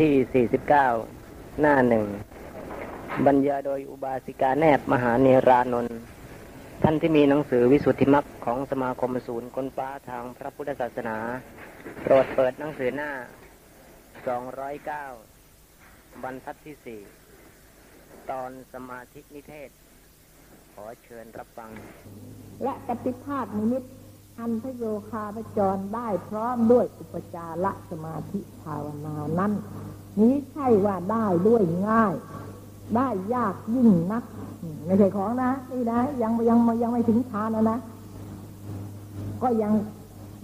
ที่ 49 หน้าหนึ่ง บรรยายโดยอุบาสิกาแนบมหาเนรานนท์ท่านที่มีหนังสือวิสุทธิมรรคของสมาคมศูนย์คนฟ้าทางพระพุทธศาสนา โปรดเปิดหนังสือหน้า 209 บรรทัดที่ 4 ตอนสมาธินิเทศ ขอเชิญรับฟัง และปฏิภาคนิมิต อันพโยคาพจรได้พร้อมด้วยอุปจารสมาธิภาวนานั้น นี้ใช่ว่าได้ด้วยง่าย ได้ยากยิ่งนัก ไม่ใช่ของนะ นี่นะ ยังยังยังไม่ถึงฌานนะนะก็ยัง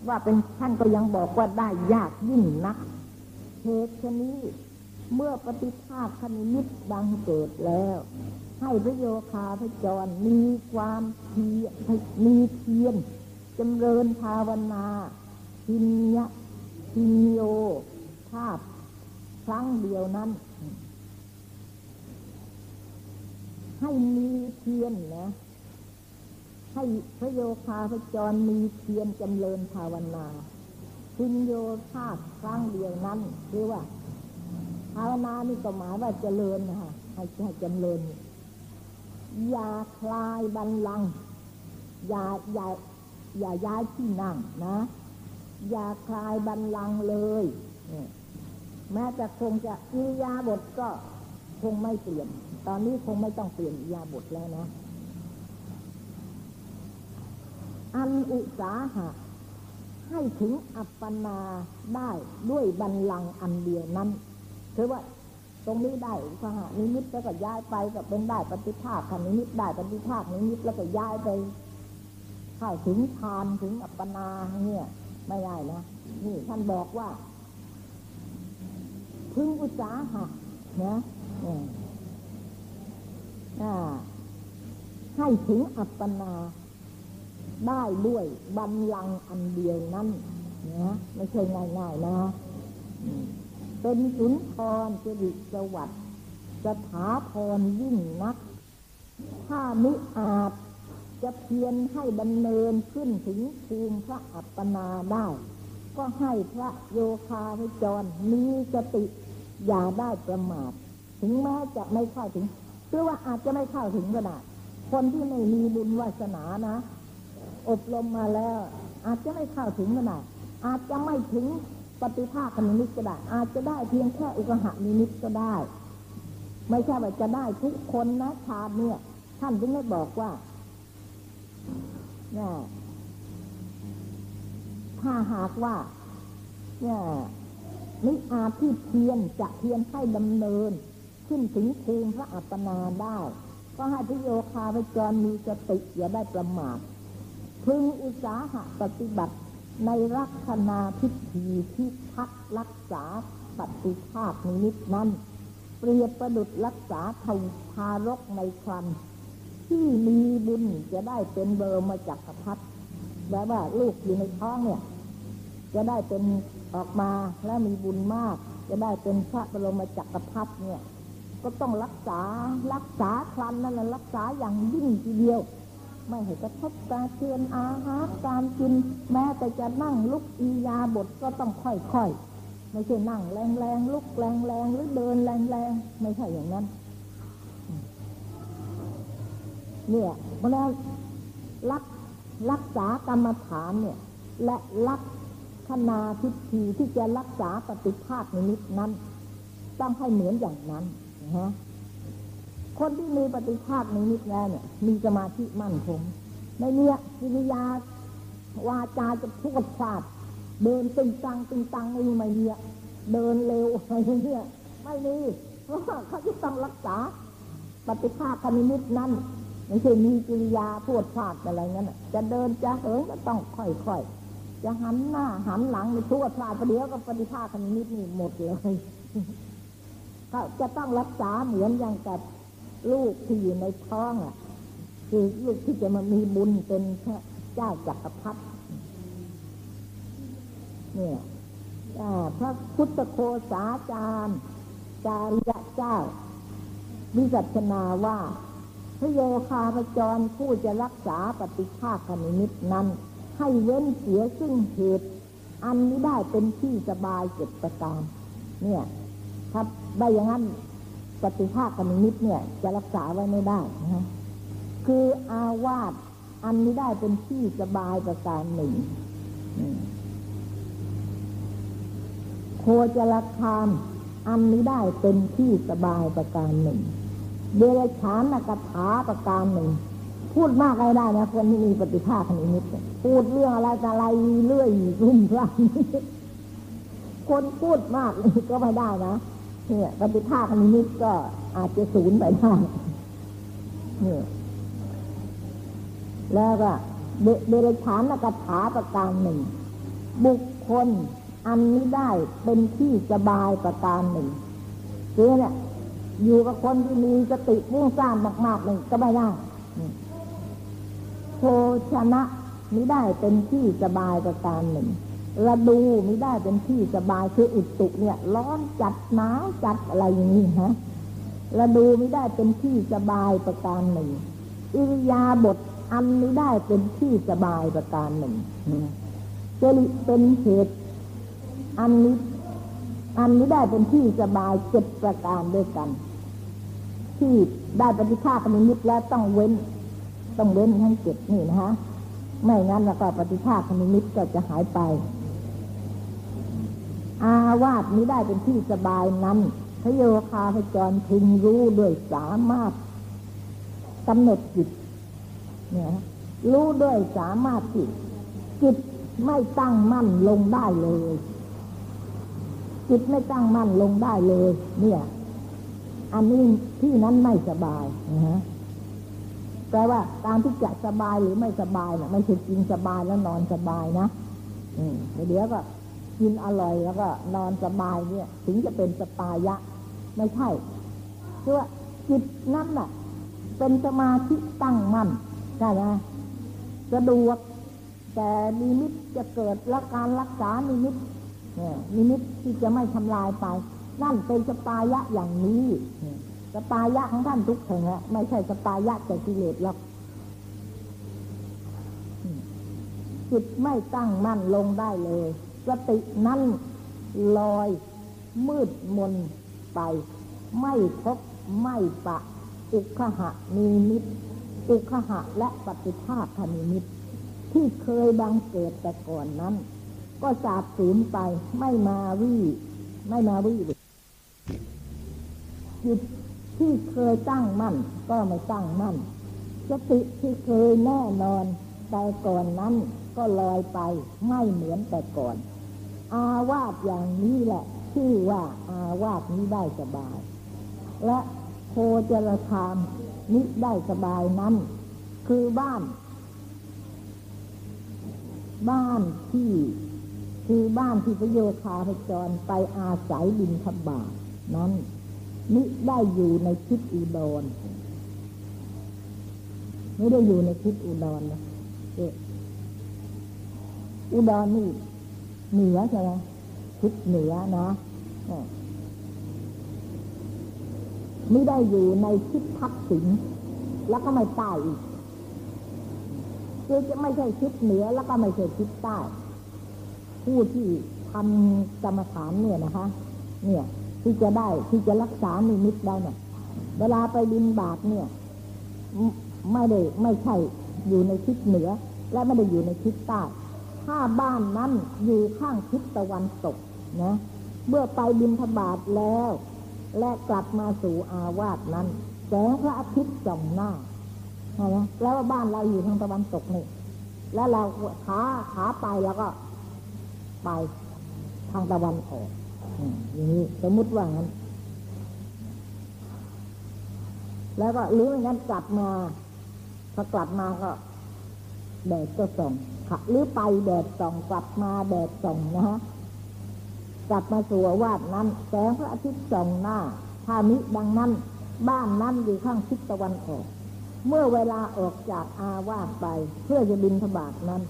ว่าเป็นท่านก็ยังบอกว่าได้ยากยิ่งนักเหตุชนี้เมื่อปฏิภาคคณิมิตดังเกิดแล้ว ให้พระโยคาพระจรมีความเพียรมีเพียร จำเริญภาวนาพิญญะพิญโยภาพครั้งเดียวนั้น ให้มีเพียรนะ ให้พระโยคาพระจรมีเพียรจำเริญภาวนาพิญโยภาพครั้งเดียวนั้นเรียกว่าภาวนานี่ก็หมายว่าเจริญนะคะให้ให้จำเริญอย่าคลายบันลัง อย่าอย่า อย่าย้ายที่นั่งนะ อย่าคลายบันลังเลยแม้จะคงจะอิยาบทก็คงไม่เปลี่ยน ตอนนี้คงไม่ต้องเปลี่ยนอิยาบทแล้วนะ อันอุสาหะให้ถึงอัปปนาได้ด้วยบันลังอันเดียวนั้นคือว่าตรงนี้ได้สหานิมิตแล้วก็ย้ายไปก็เป็นได้ปฏิภาคนิมิตได้ปฏิภาคนิมิตแล้วก็ย้ายไป เข้าถึงฌานถึงอัปปนาเนี่ย ไม่ได้นะนี่ท่านบอกว่า พึงอุตสาหะนะให้ถึงอัปปนา ได้ด้วยบันลังอันเดียวนั้นนะไม่ใช่ง่ายๆนะเป็นสุนทรจริสวัสดิ์สถาพรยิ่งนัก ถ้ามิอาจ จะเพียรให้ดำเนินขึ้นถึงภูมิพระอัปปนาได้ ก็ให้พระโยคาพจรมีสติอย่าได้ประมาทถึงแม้จะไม่เข้าถึงหรือว่าอาจจะไม่เข้าถึงก็ได้คนที่ไม่มีบุญวาสนานะ อบรมมาแล้ว อาจจะไม่เข้าถึงก็ได้อาจจะไม่ถึงปฏิภาคนิมิตก็ได้อาจจะได้เพียงแค่อุกหานิมิตก็ได้ ไม่ใช่ว่าจะได้ทุกคนนะชาเนี่ย ท่านถึงได้บอกว่า เนี่ยถ้าหากว่าเนี่ยนิอาที่เพียนจะเพียนให้ดำเนิน ขึ้นถึงภูมิพระอัปปนาได้ ก็ให้พิโยคาพจรมีสติอย่าได้ประมาทพึงอุตสาหะปฏิบัติในรักษณาพิธีที่พักรักษาปฏิภาคนิมิตนั้น เปรียบประดุดรักษาททารกในครัน ที่มีบุญจะได้เป็นเบอร์มาจากรพัดแบบว่าลูกอยู่ในท้องเนี่ย จะได้เป็นออกมาและมีบุญมาก จะได้เป็นพระบรมจักรพรรดิเนี่ย ก็ต้องรักษารักษาครันนั่นแหละรักษาอย่างยิ่งทีเดียว ไม่ให้กระทบตาเตือนอาหารการกิน แม้แต่จะนั่งลุกอียาบทก็ต้องค่อยๆไม่ใช่นั่งแรงๆลุกแรงๆหรือเดินแรงๆไม่ใช่อย่างนั้น เนี่ยเพราะนั้นรักรักษากรรมฐานเนี่ย และรักขนาทิฏฐิที่จะรักษาปฏิภาคนิมิตนั้น ต้องให้เหมือนอย่างนั้นนะฮะคนที่มีปฏิภาคนิมิตแล้วเนี่ย มีสมาธิมั่นคงในเนี้ยกิริยาวาจาจะพูดฟาดเดินตึงตังตึงตังไม่ม่เนี้ยเดินเร็วอะไรเงี้ยไม่มีเพราะเขาจะต้องรักษาปฏิภาคนิมิตนั้น ไม่ใช่มีกิริยาพูดพลาดอะไรงั้นจะเดินจะเหินก็ต้องค่อยๆ จะหันหน้าหันหลังในทั่วพลาดประเดี๋ยวก็ปฏิภาคนิมิตนี่หมดเลยก็จะต้องรักษาเหมือนอย่างกับลูกที่อยู่ในท้องอะ คือลูกที่จะมามีบุญเป็นเจ้าจักรพรรดิเนี่ยพระพุทธโคสาจารย์จาริยะเจ้าวิจัชนาว่า โยคาพจรผู้จะรักษาปฏิภาคนิมิตนั้น ให้เว้นเสียซึ่งเหตุ อันนี้ได้เป็นที่สบายเจ็ดประการ เนี่ยครับได้อย่างนั้นปฏิภาคกนิมิตเนี่ย จะรักษาไว้ไม่ได้นะคืออาวาสอันนี้ได้เป็นที่สบายประการหนึ่งโคจรคามอันนี้ได้เป็นที่สบายประการหนึ่ง เดรัจฉานกถาประการหนึ่ง พูดมากไม่ได้นะคนที่มีปฏิภาคนิมิตพูดเรื่องอะไรอะไรเรื่อยรุ่มร่างคนพูดมากก็ไม่ได้นะเนี่ยปฏิภาคนิมิตก็อาจจะสูญไปได้เนี่ยแล้วก็เดรัจฉานกถาประการหนึ่ง บุคคลอันนี้ได้เป็นที่สบายประการหนึ่งคือเนี่ย อยู่กับคนที่มีสติมุ่งสร้างมากๆหนึ่งก็ไม่ได้โภชนะนี้ได้เป็นที่สบายประการหนึ่งระดูมิได้เป็นที่สบายคืออุตุเนี่ย ร้อนจัดหนาวจัดอะไรอย่างนี้ฮะระดูมิได้เป็นที่สบายประการหนึ่งอิริยาบถอันนี้ได้เป็นที่สบายประการหนึ่งจริเป็นเหตุอันนี้ อันนี้ได้เป็นที่สบายเจ็ดประการด้วยกัน ที่ได้ปฏิภาคนิมิตแล้วต้องเว้น ต้องเว้นทั้งเจ็ดนี่นะฮะไม่งั้นแล้วก็ปฏิภาคนิมิตก็จะหายไป อาวาสนี้ได้เป็นที่สบายนั้นพระโยคาพจรพึงรู้ด้วยสามารถกำหนดจิตเนี่ยรู้ด้วยสามารถจิตจิตไม่ตั้งมั่นลงได้เลย จิตไม่ตั้งมั่นลงได้เลย เนี่ย อันนี้ที่นั้นไม่สบายนะฮะแปลว่าการที่จะสบายหรือไม่สบายน่ะไม่ใช่กินสบายแล้วนอนสบายนะอืมเดี๋ยวก็กินอร่อยแล้วก็นอนสบายเนี่ย ถึงจะเป็นสัปปายะ ไม่ใช่คือว่าจิตนั่นน่ะ เป็นสมาธิตั้งมั่นใช่ไหมสะดวกแต่นิมิตจะเกิดและการรักษานิมิต นี่นิมิตที่จะไม่ทำลายไป นั่นเป็นสัปปายะอย่างนี้สัปปายะของท่านทุกแห่งไม่ใช่สัปปายะแต่กิเลสหรอกจิตไม่ตั้งมั่นลงได้เลย สตินั่นลอยมืดมนไป ไม่พบไม่ปะ อุคหะมีมิต อุคหะและปฏิภาคนิมิต ที่เคยบังเกิดแต่ก่อนนั้น ก็สาบสูญไป ไม่มาวี่ไม่มาวี่จิตที่เคยตั้งมั่น ก็ไม่ตั้งมั่นสติที่เคยแน่นอนแต่ก่อนนั้นก็ลอยไปไม่เหมือนแต่ก่อน อาวาสอย่างนี้แหละชื่อว่าอาวาสนี้ได้สบาย และโคจรธรรมนิได้สบายนั้น คือบ้าน บ้านที่ คือบ้านที่พระโยคาพจรไปอาศัยบินทบาทนั้นมิได้อยู่ในทิศอุดรไม่ได้อยู่ในทิศอุดรนะอุดรนี่เหนือใช่ไหมทิศเหนือนะไม่ได้อยู่ในทิศทักษิณแล้วก็ไม่ใต้อีกคือจะไม่ใช่ทิศเหนือแล้วก็ไม่ใช่ทิศใต้ ผู้ที่ทำกรรมฐานเนี่ยนะคะ เนี่ยที่จะได้ที่จะรักษานิมิตได้เนี่ย เวลาไปบินบาทเนี่ย ไม่ได้ไม่ใช่อยู่ในทิศเหนือ และไม่ได้อยู่ในทิศใต้ถ้าบ้านนั้นอยู่ข้างทิศตะวันตกนะเมื่อไปบินทบาทแล้ว และกลับมาสู่อาวาสนั้นแสงพระอาทิตย์ส่องหน้าใช่ไหมแล้วบ้านเราอยู่ทางตะวันตกนี่แล้วเราขาขาไปแล้วก็ ไป ทางตะวันออกอย่างนี้สมมุติว่างั้น แล้วก็หรือไม่งั้นกลับมาพอกลับมาก็แดดก็ส่องค่ะหรือไปแดดส่องกลับมาแดดส่องนะฮะกลับมาสู่วาดนั้น แสงพระอาทิตย์ส่องหน้าถ้ามิดังนั้น บ้านนั้นอยู่ข้างทิศตะวันออก เมื่อเวลาออกจากอาวาสไป เพื่อจะบินทบาทนั้น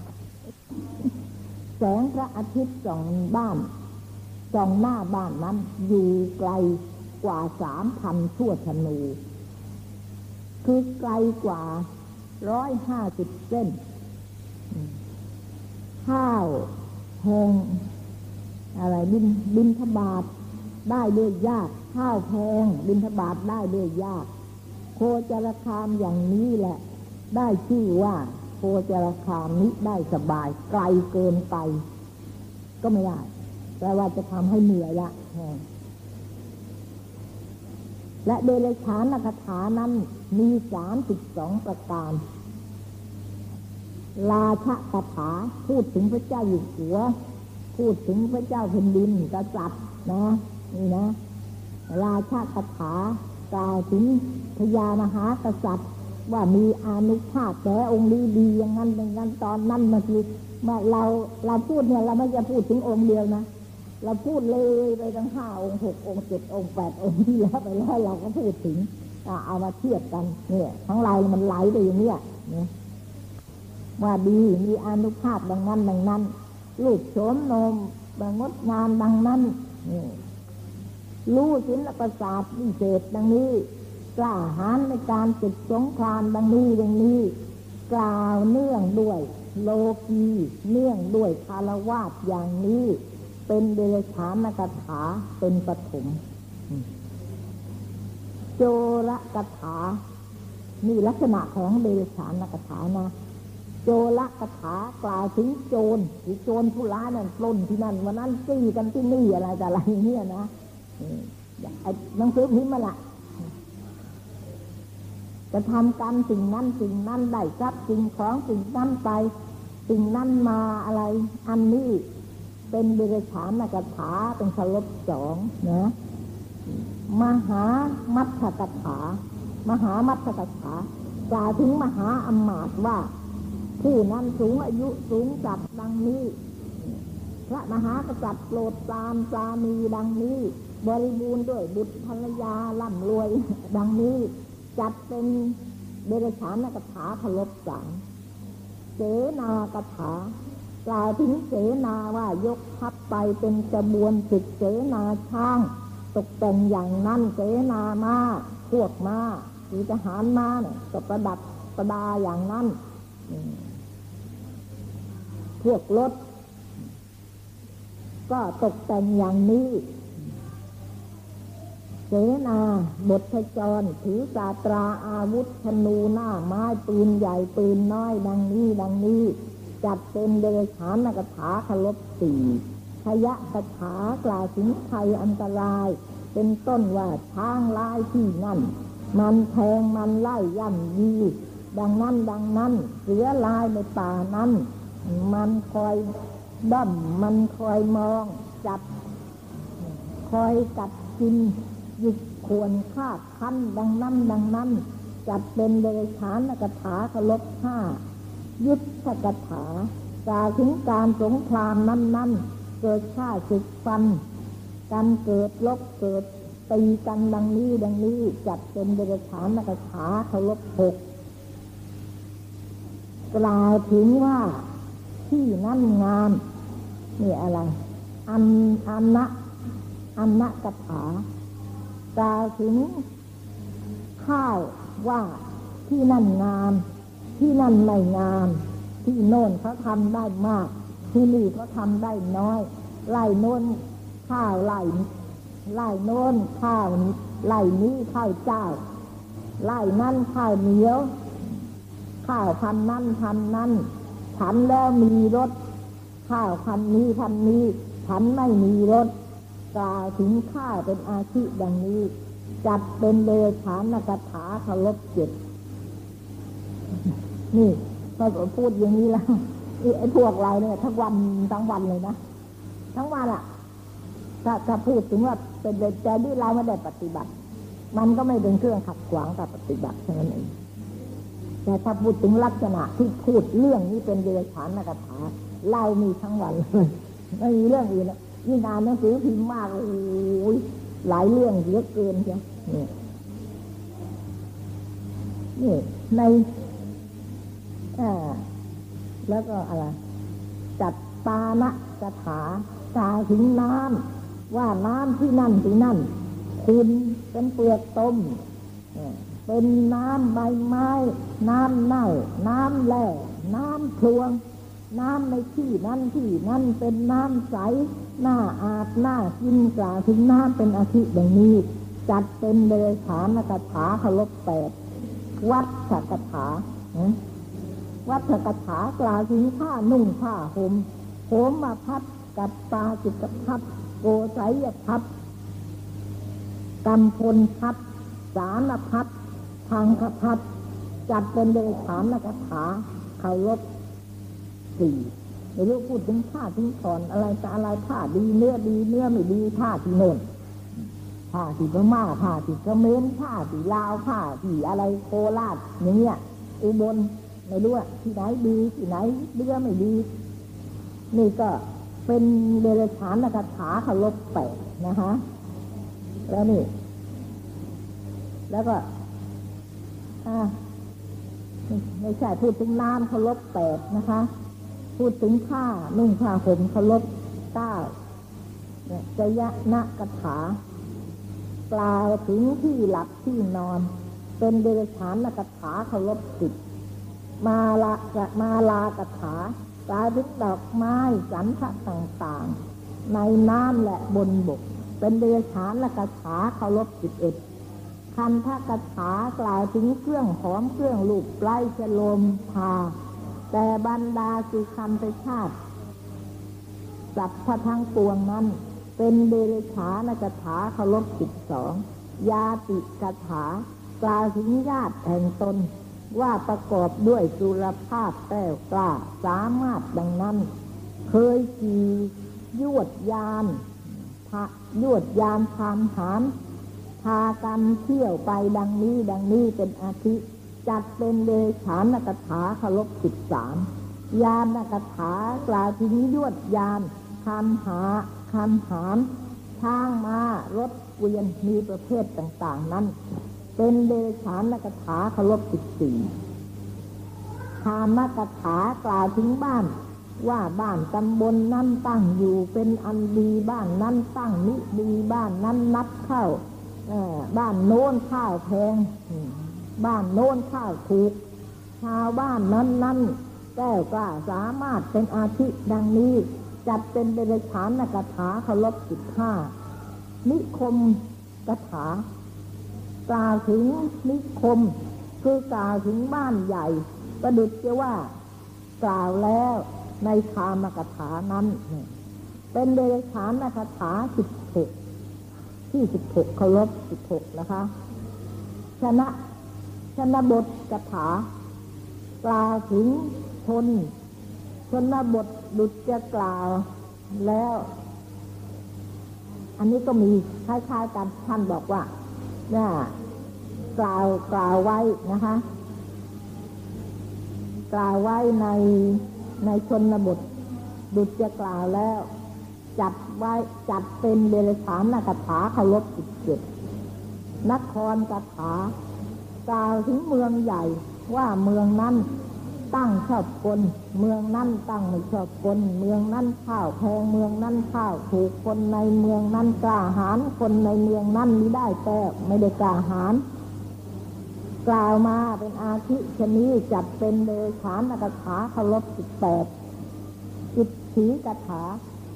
แสงพระอาทิตย์ส่องบ้านส่องหน้าบ้านนั้น อยู่ไกลกว่าสามพันทั่วธนู คือไกลกว่าร้อยห้าสิบเส้น ข้าวแหงอะไรบินบินทบาทได้ด้วยยาก ข้าวแพงบินทบาทได้ด้วยยาก โคจรคามอย่างนี้แหละ ได้ชื่อว่า จรคามนี้ได้สบาย ไกลเกินไป ก็ไม่ได้แต่ว่าจะทำให้เหนื่อยละและเดลฉานคาถานั้นมีสามสิบสองประการลาชะคาถาพูดถึงพระเจ้าอยู่หัว พูดถึงพระเจ้าแผ่นดินกษัตริย์นะนี่นะ ราชาคาถากล่าวถึงพญามหากษัตริย์ ว่ามีอนุภาพแต่องค์ดีดีอย่างนั้นอย่างนั้นตอนนั้นมาคือมาเราเราพูดเนี่ยเราไม่จะพูดถึงองค์เดียวนะเราพูดเลยไปทั้งห้าองค์หกองค์เจ็ดองค์แปดองค์ที่แล้วไปแล้วเราก็พูดถึงเอามาเทียบกัน เนี่ยทั้งเรามันไหลไปอย่างเนี้ยเนี่ยว่าดีมีอนุภาพดังนั้นดังนั้นลูกโฉมนมบางงดงามดังนั้นนี่รู้ศิลปศาสตร์วิเศษดังนี้ กล้าหาญในการจิดสงครามดังนี้ดังนี้ กล่าวเนื่องด้วย โลกีเนื่องด้วยคารวาสอย่างนี้ เป็นเดชฉานกถาเป็นปฐมโจรกถานี่ลักษณะของเดชฉานกถานะโจรกถากล่าวถึงโจรหรือโจรผู้ร้ายนั่นปล้นที่นั่นวันนั้นซี้กันที่นี่อะไรแต่อะไรเนี่ยนะไอ้หนังสือพิมพ์มาละ จะทำกรรมสิ่งนั้นสิ่งนั้นได้ทรัพย์สิ่งของสิ่งนั้นไป สิ่งนั้นมาอะไร อันนี้เป็นเดรัจฉานกถาเป็นสลบสองนะมหามัทธกถามหามัทธกถากล่าวถึงมหาอมาตว่าผู้นั้นสูงอายุสูงจัดดังนี้ พระมหากษัตริย์โปรดปรามปรามีดังนี้ บริบูรณ์ด้วยบุตรภรรยาล่ำรวย ดังนี้ จัดเป็นเดรฉานกถาพลบสามเสนากถากล่าวถึงเสนาว่ายกทัพไปเป็นกระบวนศึกเสนาช่าง ตกแต่งอย่างนั้นเสนามาพวกมาหรือทหารมาเนี่ยก็ประดับประดาอย่างนั้นพวกรถก็ตกแต่งอย่างนี้ เสนาบทจร ถือสาตราอาวุธธนูหน้าไม้ปืนใหญ่ปืนน้อยดังนี้ดังนี้ จัดเป็นเดชานกถาคลบสี่ขยะกถากล่าวถึงภัยอันตราย เป็นต้นว่าช้างลายที่นั่น มันแทงมันไล่ย่ำยีดังนั้นดังนั้น เสือลายในป่านั้น มันคอยด้อมมันคอยมองจับ คอยกัดกิน ยุดควรฆ่าคันดังนั้นดังนั้น จัดเป็นเดชานกถาคลบห้ายุทธกถากล่าวถึงการสงครามนั้นนั้นเกิดฆ่าศึกฟันการเกิดลบเกิดตีกันดังนี้ดังนี้จัดเป็นเดชานกถาคลบหกกล่าวถึงว่าที่นั่นงามนี่อะไรอันอันนะอันนะกถา กล่าวถึงข้าวว่าที่นั่นงาม ที่นั่นไม่งาม ที่โน่นเขาทำได้มาก ที่นี่เขาทำได้น้อยไล่โน่นข้าวไล่ไล่โน่นข้าวไล่นี้ข้าวเจ้าไล่นั่นข้าวเหนียวข้าวพันนั่นพันนั่นฉันแล้วมีรถข้าวพันนี้พันนี้ฉันไม่มีรถ กล่าวถึงข้าเป็นอาชีพดังนี้ จัดเป็นเลยฉานกถาเคารพเจ็ดนี่พอพูดอย่างนี้แล้วไอ้พวกเราเนี่ยทั้งวันทั้งวันเลยนะทั้งวันอะถ้าถ้าพูดถึงว่าเป็นแต่ที่เราไม่ได้ปฏิบัติ มันก็ไม่เป็นเครื่องขัดขวางการปฏิบัติเท่านั้นเองแต่ถ้าพูดถึงลักษณะที่พูดเรื่องนี้เป็นเดรัจฉานนักถาเล่ามีทั้งวันเลยไม่มีเรื่องอื่นแล้ว ยิ่งานหนังสือพิมพ์มากโอ้ยหลายเรื่องเยอะเกินใช่นี่นี่ในอ่าแล้วก็อะไร จัดปานะกถากาถึงน้ำว่าน้ำที่นั่นที่นั่น คุณเป็นเปลือกต้มเป็นน้ำใบไม้ น้ำเน่า น้ำแร่น้ำพลวง น้ำในที่นั้นที่นั้นเป็นน้ำใส หน้าอาบหน้ากินกล่าวถึงน้ำเป็นอาทิอย่างนี้ จัดเป็นเดรฉานกถาคารพแปดวัดฉกถาวัดฉกถากล่าวถึงผ้านุ่งผ้าห่มโหมมาพัดกับปาจิกพัดโกไสยพัดกำพลพัดสารพัดทางคพัดจัดเป็นเดรฉานกถาเคารพสี่ ไม่รู้พูดถึงผ้าถึงถอนอะไรจะอะไรผ้าดีเนื้อดีเนื้อไม่ดีผ้าที่โน่นผ้าที่พม่าผ้าที่เขมรผ้าที่ลาวผ้าที่อะไรโคราชอย่างเงี้ยอุบลไม่รู้ว่าที่ไหนดีที่ไหนเนื้อไม่ดี นี่ก็เป็นเดรัจฉานกถาเคารพแปดนะคะแล้วนี่ แล้วก็อ่าไม่ใช่พูดถึงน้ำเคารพแปดนะคะ พูดถึงผ้านุ่งผ้าห่มเคารพเก้าจะยะนะกถากล่าวถึงที่หลับที่นอน เป็นเดรัจฉานกถาเคารพสิบมาละจะมาลากถากลาวถึงดอกไม้สันทะต่างๆ ในน้ำและบนบก เป็นเดรัจฉานกถาเคารพสิบเอ็ดคันทกถากล่าวถึงเครื่องหอมเครื่องลูกไล่จะลมพา แต่บรรดาสุคันไปชาติสัพพทั้งปวงนั้น เป็นเดรัจฉานกถาเคารพสิบสองยาติกถากล่าวถึงญาติแห่งตน ว่าประกอบด้วยสุรภาพแต้วกล้าสามารถดังนั้น เคยขี่ยวดยานพะยวดยานทานหารพากันเที่ยวไปดังนี้ดังนี้เป็นอาทิ จัดเป็นเดชานกถาคารพสิบสามยานกถากล่าวถึงยวดยานคันหาคันหามช้างมารถเกวียนมีประเภทต่างๆ นั้น เป็นเดชานกถาคารพสิบสี่ธามกถากล่าวถึงบ้าน ว่าบ้านตำบลนนั้นตั้งอยู่เป็นอันดีบ้านนั้นตั้งนิดีบ้านนั้นนับเข้าบ้านโน้นข้าวแพง บ้านโน้นข้าวถูก ชาวบ้านนั้นนั้นแก้วกล้าสามารถเป็นอาทิดังนี้ จัดเป็นเดรัจฉานนกถาเคารพสิบห้านิคมกถากล่าวถึงนิคม คือกล่าวถึงบ้านใหญ่ ประดุจจะว่า กล่าวแล้วในคามกถานั้น เป็นเดรัจฉานกถาสิบหกที่สิบหกเคารพสิบหกนะคะ ชนะ ชนบทกถากล่าวถึงชนชนบทดุจจะกล่าวแล้ว อันนี้ก็มีคล้ายๆกันท่านบอกว่าเนี่ยกล่าวกล่าวไว้นะคะ กล่าวไว้ในในชนบท ดุจจะกล่าวแล้ว จัดไว้จัดเป็นเดลฉานนกถาเคารพสิบเจ็ดนครกถา กล่าวถึงเมืองใหญ่ว่าเมืองนั้นตั้งชอบคนเมืองนั้นตั้งไม่ชอบคนเมืองนั้นข้าวแพงเมืองนั้นข้าวถูกคนในเมืองนั้นกล้าหาญคนในเมืองนั้นม่ได้แต่ไม่ได้กล้าหาญกล่าวมาเป็นอาทิชนี้จัดเป็นเดชานกถาเคารพสิบแปดจิตถีกถา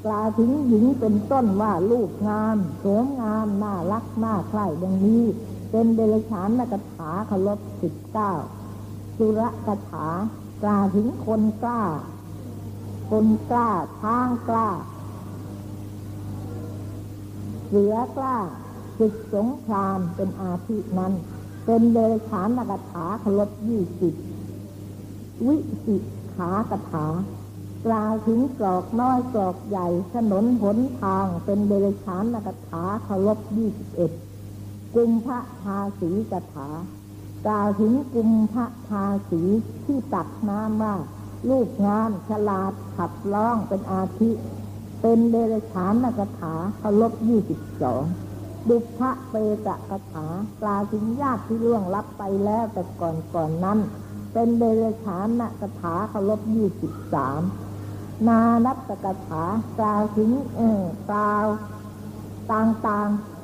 กล่าวถึงหญิงเป็นต้นว่าลูกงามสวยงาม น่ารัก น่าใคร่ดังนี้ เป็นเดรัจฉานกถาเคารพสิบเก้าสุรกถากล่าวถึงคนกล้า คนกล้าช้างกล้า เสือกล้าศึกสงครามเป็นอาทินั้น เป็นเดรัจฉานกถาเคารพยี่สิบวิสิขากถากล่าวถึงกรอกน้อยกรอกใหญ่ถนนหนทางเป็นเดรัจฉานนกถาเคารพยี่สิบเอ็ด กุมพระภาสีกถากล่าวถึงกุมพระภาสีที่ตักน้ำว่าลูกงานฉลาดขับร้องเป็นอาทิ เป็นเดรัจฉานกถาเคารพยี่สิบสองดุพระเปตะกถากล่าวถึงญาติที่ล่วงลับไปแล้วแต่ก่อนก่อนนั้น เป็นเดรัจฉานนกถาเคารพยี่สิบสามนานับตกถากล่าวถึงเออกล่าวต่างๆ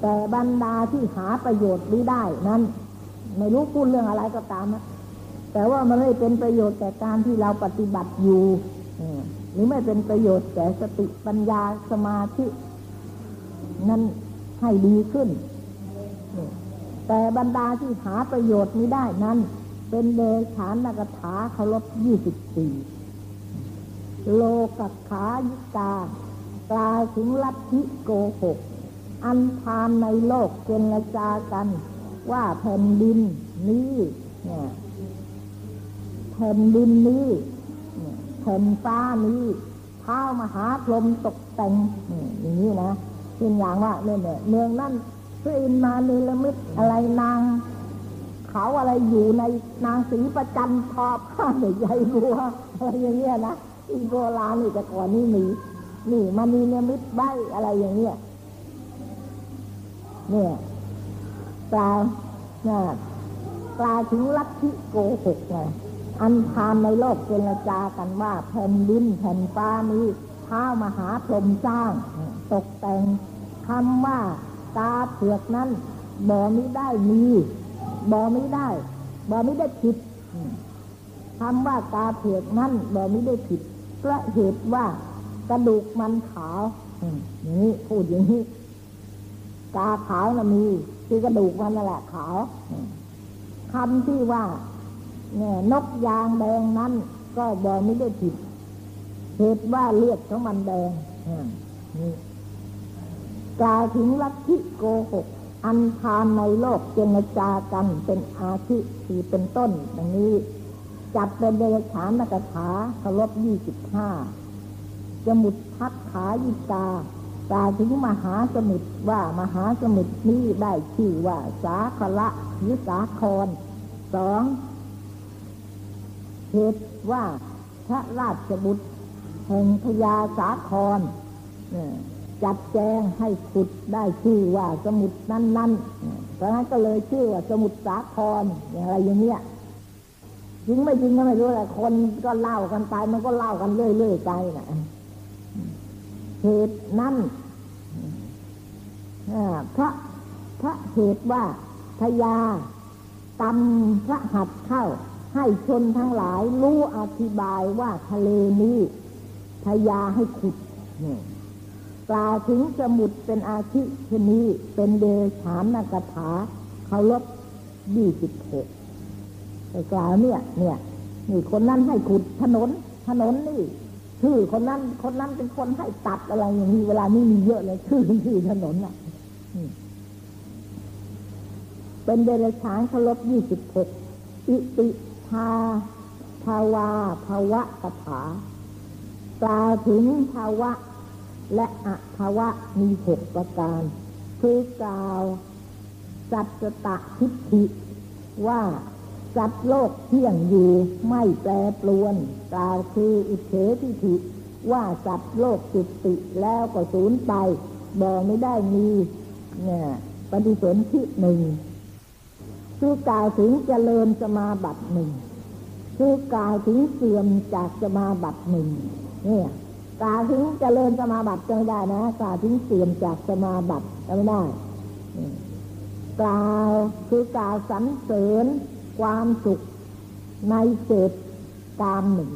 แต่บรรดาที่หาประโยชน์ไม่ได้นั้นไม่รู้พูดเรื่องอะไรก็ตามนะแต่ว่ามันไม่เป็นประโยชน์แต่การที่เราปฏิบัติอยู่หรือไม่เป็นประโยชน์แก่สติปัญญาสมาธินั้นให้ดีขึ้น แต่บรรดาที่หาประโยชน์นี้ได้นั้น เป็นเดชานนักถาเคารพยี่สิบสี่โลกขายิกากลายถึงลัทธิโกหก อันพานในโลกเจรจากัน ว่าแผ่นดินนี้เนี่ยแผ่นดินนี้แผ่นฟ้านี้เท้ามหาพรหมตกแต่งอย่างนี้นะเป็นอย่างว่าเนี่ยเมืองนั่นพระอินมาเนลมิตอะไรนางเขาอะไรอยู่ในนางสีประจันทอผ้าใหญ่บัวอะไรอย่างเงี้ยนะอีโบราณนี่แต่ก่อนนี่มีนี่มันมีเนมิตใบอะไรอย่างเงี้ย เนี่ยกล่าวเนี่ยกล่าวถึงลัทธิโกหกไงอันพานในโลกเจรจากันว่าแผ่นดินแผ่นฟ้านี้เท้ามหาพรหมสร้าง ตกแต่งคำว่าตาเผือกนั้นบ่ไม่ได้มีบ่ไม่ได้บ่ไม่ได้ผิดคำว่าตาเผือกนั้นบ่ไม่ได้ผิดเพราะเหตุว่ากระดูกมันขาวอย่างนี้พูดอย่างนี้ ตาขาวนะมีคือกระดูกมันนั่นแหละขาวคำที่ว่าเนี่ยนกยางแดงนั้น ก็บอกไม่ได้ผิดเหตุว่าเลือดของมันแดงนี่กล่าวถึงลัทธิโกหก อันทานในโลกเจรจากันเป็นอาทิที่เป็นต้นดังนี้ จัดเป็นเดรฉานนักถาเคารพยี่สิบห้าจมุดทัดขายิกา กล่าวถึงมหาสมุทรว่ามหาสมุทรนี้ได้ชื่อว่าสาคละหรือสาครสองเหตุว่าพระราชบุตรแห่งพญาสาครจัดแจงให้ขุดได้ชื่อว่าสมุทรนั้นนั้นเพราะนั้นก็เลยชื่อว่าสมุทรสาครอย่างไรอย่างเนี้ยจริงไม่จริงก็ไม่รู้แหละคนก็เล่ากันไปมันก็เล่ากันเรื่อยๆไปนะเหตุนั้น เพราะพระเหตุว่าพญากำพระหัตเข้า ให้ชนทั้งหลายรู้อธิบายว่าทะเลนี้พยาให้ขุดกล่าวถึงสมุดเป็นอาชีพชนี้เป็นเดชานนกถาเขาลบยี่สิบหกแต่กล่าวเนี่ย เนี่ยนี่คนนั้นให้ขุดถนน ถนนนี่ ชื่อคนนั้นคนนั้นเป็นคนให้ตัดอะไรอย่างนี้เวลานี้มีเยอะเลยชื่อชื่อถนนอะ เป็นเดรัจฉานเคารพยี่สิบหกอิติภาภาวาภาวะกถากล่าวถึงภาวะ และอภาวะมีหกประการ คือกล่าวสัจตะทิฏฐิว่าสัตว์โลกเที่ยงอยู่ไม่แปรปรวนกล่าวคืออุเฉทิฏฐิว่าสัตว์โลกจุติแล้วก็สูญไปบอกไม่ได้มี เนี่ยปฏิสนธิหนึ่งคือกล่าวถึงเจริญสมาบัติหนึ่งคือกล่าวถึงเสื่อมจากสมาบัติหนึ่งเนี่ยกล่าวถึงเจริญสมาบัติจะไม่ได้นะกล่าวถึงเสื่อมจากสมาบัติจะไม่ได้กล่าวคือกล่าวสรรเสริญความสุขในเศษกามหนึ่ง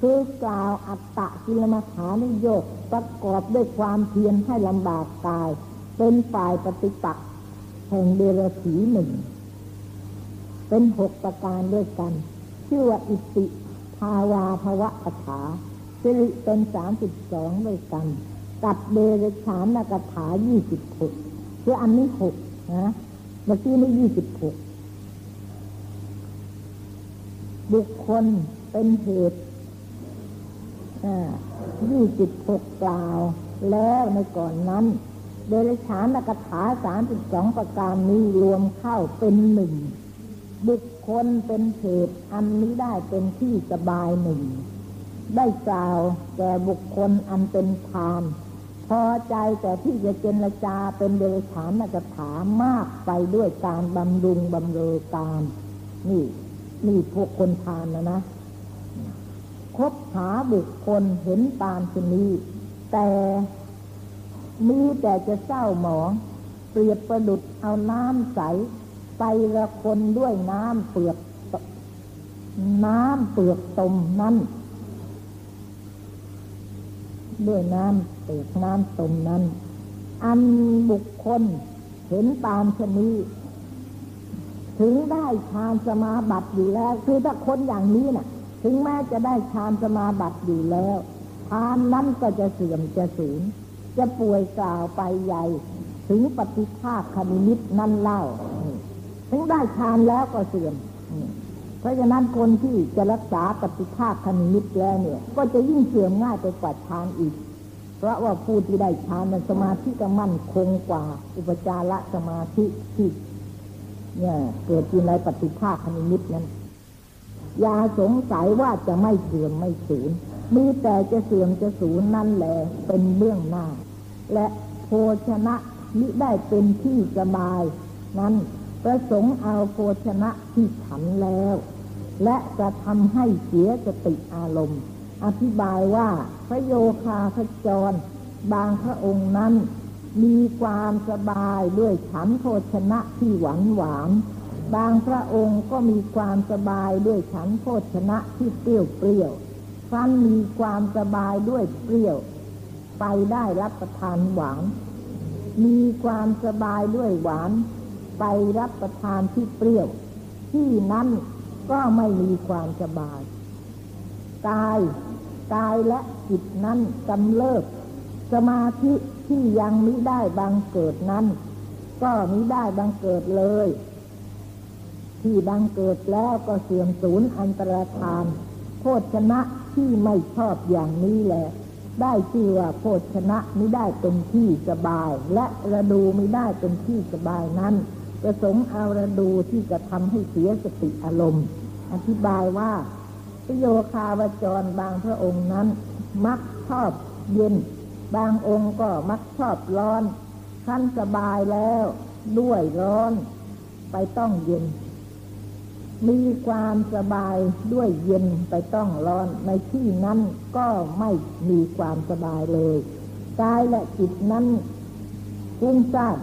คือกล่าวอัตตะกิลมัฐานิโยกประกอบด้วยความเพียรให้ลำบากกาย เป็นฝ่ายปฏิปักษ์แห่งเดรถีหนึ่ง เป็นหกประการด้วยกัน ชื่อว่าอิติภาวาภวะกถาสิริเป็นสามสิบสองด้วยกัน กับเดรฉานกถายี่สิบหกคืออันนี้หกนะเมื่อกี้นี่ยี่สิบหกบุคคลเป็นเหตุยี่สิบหกกล่าว แล้วในก่อนนั้น เดรัจฉานกถาสามสิบสองประการนี้รวมเข้าเป็นหนึ่ง บุคคลเป็นเหตุอันนี้ได้เป็นที่สบายหนึ่ง ได้กล่าวแก่บุคคลอันเป็นทาน พอใจแต่ที่จะเจรจาเป็นเดรัจฉานกถามากไปด้วยการบำรุงบำเรอการ นี่ นี่พวกคนทานนะนะคบหาบุคคลเห็นตามชนีแต่ มีแต่จะเศร้าหมอง เปรียบประดุดเอาน้ำใส ไปละคนด้วยน้ำเปลือกน้ำเปลือกตมนั้นด้วยน้ำเตกน้ำตมนั้น อันบุคคลเห็นตามชนีถึงได้ฌานสมาบัติอยู่แล้ว คือถ้าคนอย่างนี้นะ่ะ ถึงแม้จะได้ฌานสมาบัติอยู่แล้วฌานนั้นก็จะเสื่อมจะสูญ จะป่วยกล่าวไปใหญ่ ถึงปฏิภาคคณิมิตนั่นเล่า ถึงได้ฌานแล้วก็เสื่อมเพราะฉะนั้นคนที่จะรักษาปฏิภาคคณิมิตแล้วเนี่ย ก็จะยิ่งเสื่อมง่ายไปกว่าฌานอีก เพราะว่าผู้ที่ได้ฌานนั้นสมาธิก็มั่นคงกว่า อุปจารสมาธิที่เนี่ย เกิดอยู่ในปฏิภาคคณิมิตนั้นอย่าสงสัยว่าจะไม่เสื่อมไม่สูญมีแต่จะเสื่อมจะสูญนั่นแหละเป็นเบื้องหน้า และโภชนะมิได้เป็นที่สบาย นั้นประสงค์เอาโภชนะที่ฉันแล้ว และจะทำให้เสียสติอารมณ์ อธิบายว่าพระโยคาพจร บางพระองค์นั้น มีความสบายด้วยฉันโภชนะที่หวานหวานบางพระองค์ก็มีความสบายด้วยฉันโภชนะที่เปรี้ยวเปรี้ยวฟันมีความสบายด้วยเปรี้ยว ไปได้รับประทานหวานมีความสบายด้วยหวาน ไปรับประทานที่เปรี้ยว ที่นั้นก็ไม่มีความสบายกายกายและจิตนั้นกำเริบสมาธิที่ยังมิได้บังเกิดนั้น ก็มิได้บังเกิดเลย ที่บังเกิดแล้วก็เสื่อมสูญอันตรธานโพชนะที่ไม่ชอบอย่างนี้แหละ ได้ชื่อว่าโพชนะไม่ได้เป็นที่สบาย และระดูไม่ได้เป็นที่สบายนั้น ประสงค์เอาระดูที่จะทำให้เสียสติอารมณ์ อธิบายว่าประโยคาวจรบางพระองค์นั้น มักชอบเย็น บางองค์ก็มักชอบร้อนขั้นสบายแล้ว ด้วยร้อน ไปต้องเย็น มีความสบายด้วยเย็นไปต้องร้อนในที่นั้นก็ไม่มีความสบายเลยกายและจิตนั้นฟุ้งซ่าน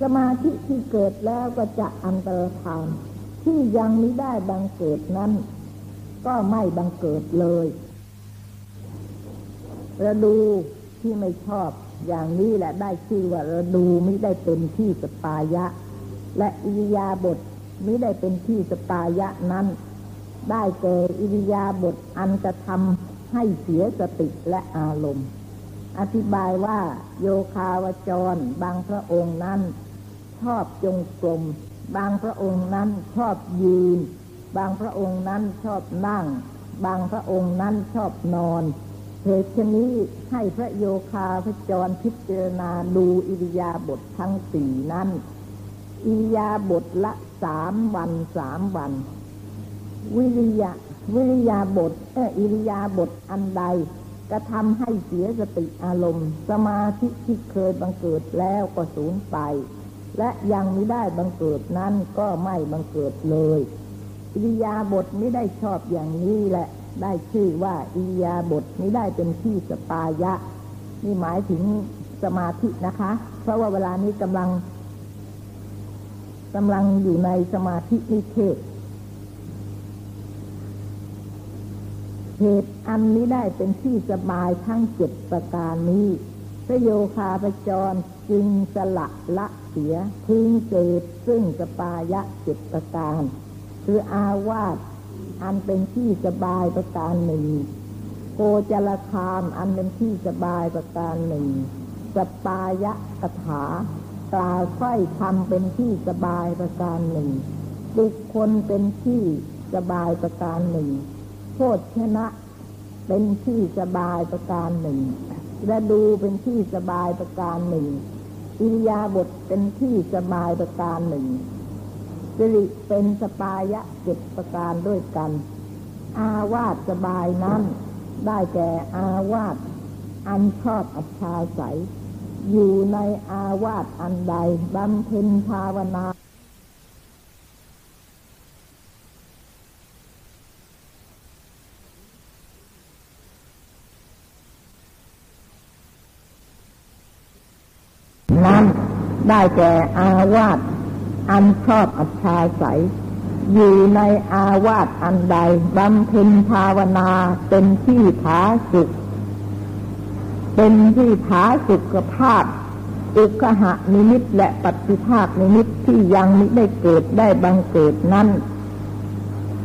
สมาธิที่เกิดแล้วก็จะอันตรธานที่ยังไม่ได้บังเกิดนั้น ก็ไม่บังเกิดเลยระดูที่ไม่ชอบอย่างนี้แหละได้ชื่อว่าระดูไม่ได้เป็นที่สปายะ และอิยาบท มิได้เป็นที่สปายะนั้น ได้แก่อิริยาบถอันจะทำให้เสียสติและอารมณ์ อธิบายว่าโยคาวจร บางพระองค์นั้น ชอบจงกรม บางพระองค์นั้นชอบยืน บางพระองค์นั้นชอบนั่ง บางพระองค์นั้นชอบนอนเหตุชนี้ให้พระโยคาพระจรพิจารณาดูอิริยาบถททั้งสี่นั้น อิริยาบถละ สามวันสามวัน วิริยะวิริยาบทเอออิริยาบทอันใดกระทำให้เสียสติอารมณ์ สมาธิที่เคยบังเกิดแล้วก็สูญไป และยังไม่ได้บังเกิดนั้นก็ไม่บังเกิดเลยอิริยาบทไม่ได้ชอบอย่างนี้แหละ ได้ชื่อว่าอิริยาบทไม่ได้เป็นที่สปายะ นี่หมายถึงสมาธินะคะ เพราะว่าเวลานี้กำลัง กำลังอยู่ในสมาธินิเทศ เหตุอันนี้ได้เป็นที่สบายทั้งเจ็ดประการนี้ พระโยคาพจรจึงสละละเสียพึงเกิดซึ่งสปายะเจ็ดประการ คืออาวาสอันเป็นที่สบายประการหนึ่งโกจลคามอันเป็นที่สบายประการหนึ่งสปายะกถา กล่าวค่อยทำเป็นที่สบายประการหนึ่ง บุคคลเป็นที่สบายประการหนึ่ง โทษชนะเป็นที่สบายประการหนึ่งและดูเป็นที่สบายประการหนึ่งอิริยาบถเป็นที่สบายประการหนึ่งสิริเป็นสปายะเจ็ดประการด้วยกัน อาวาสสบายนั้นได้แก่อาวาสอันชอบอัจฉริย อยู่ในอาวาสอันใดบำเพ็ญภาวนานั้นได้แก่อาวาสอันชอบอัจฉริยอยู่ในอาวาสอันใดบำเพ็ญภาวนาเป็นที่ผาสุข เป็นที่ผาสุขภาพ อุคหะนิมิตและปฏิภาคนิมิตที่ยังไม่ได้เกิดได้บังเกิดนั้น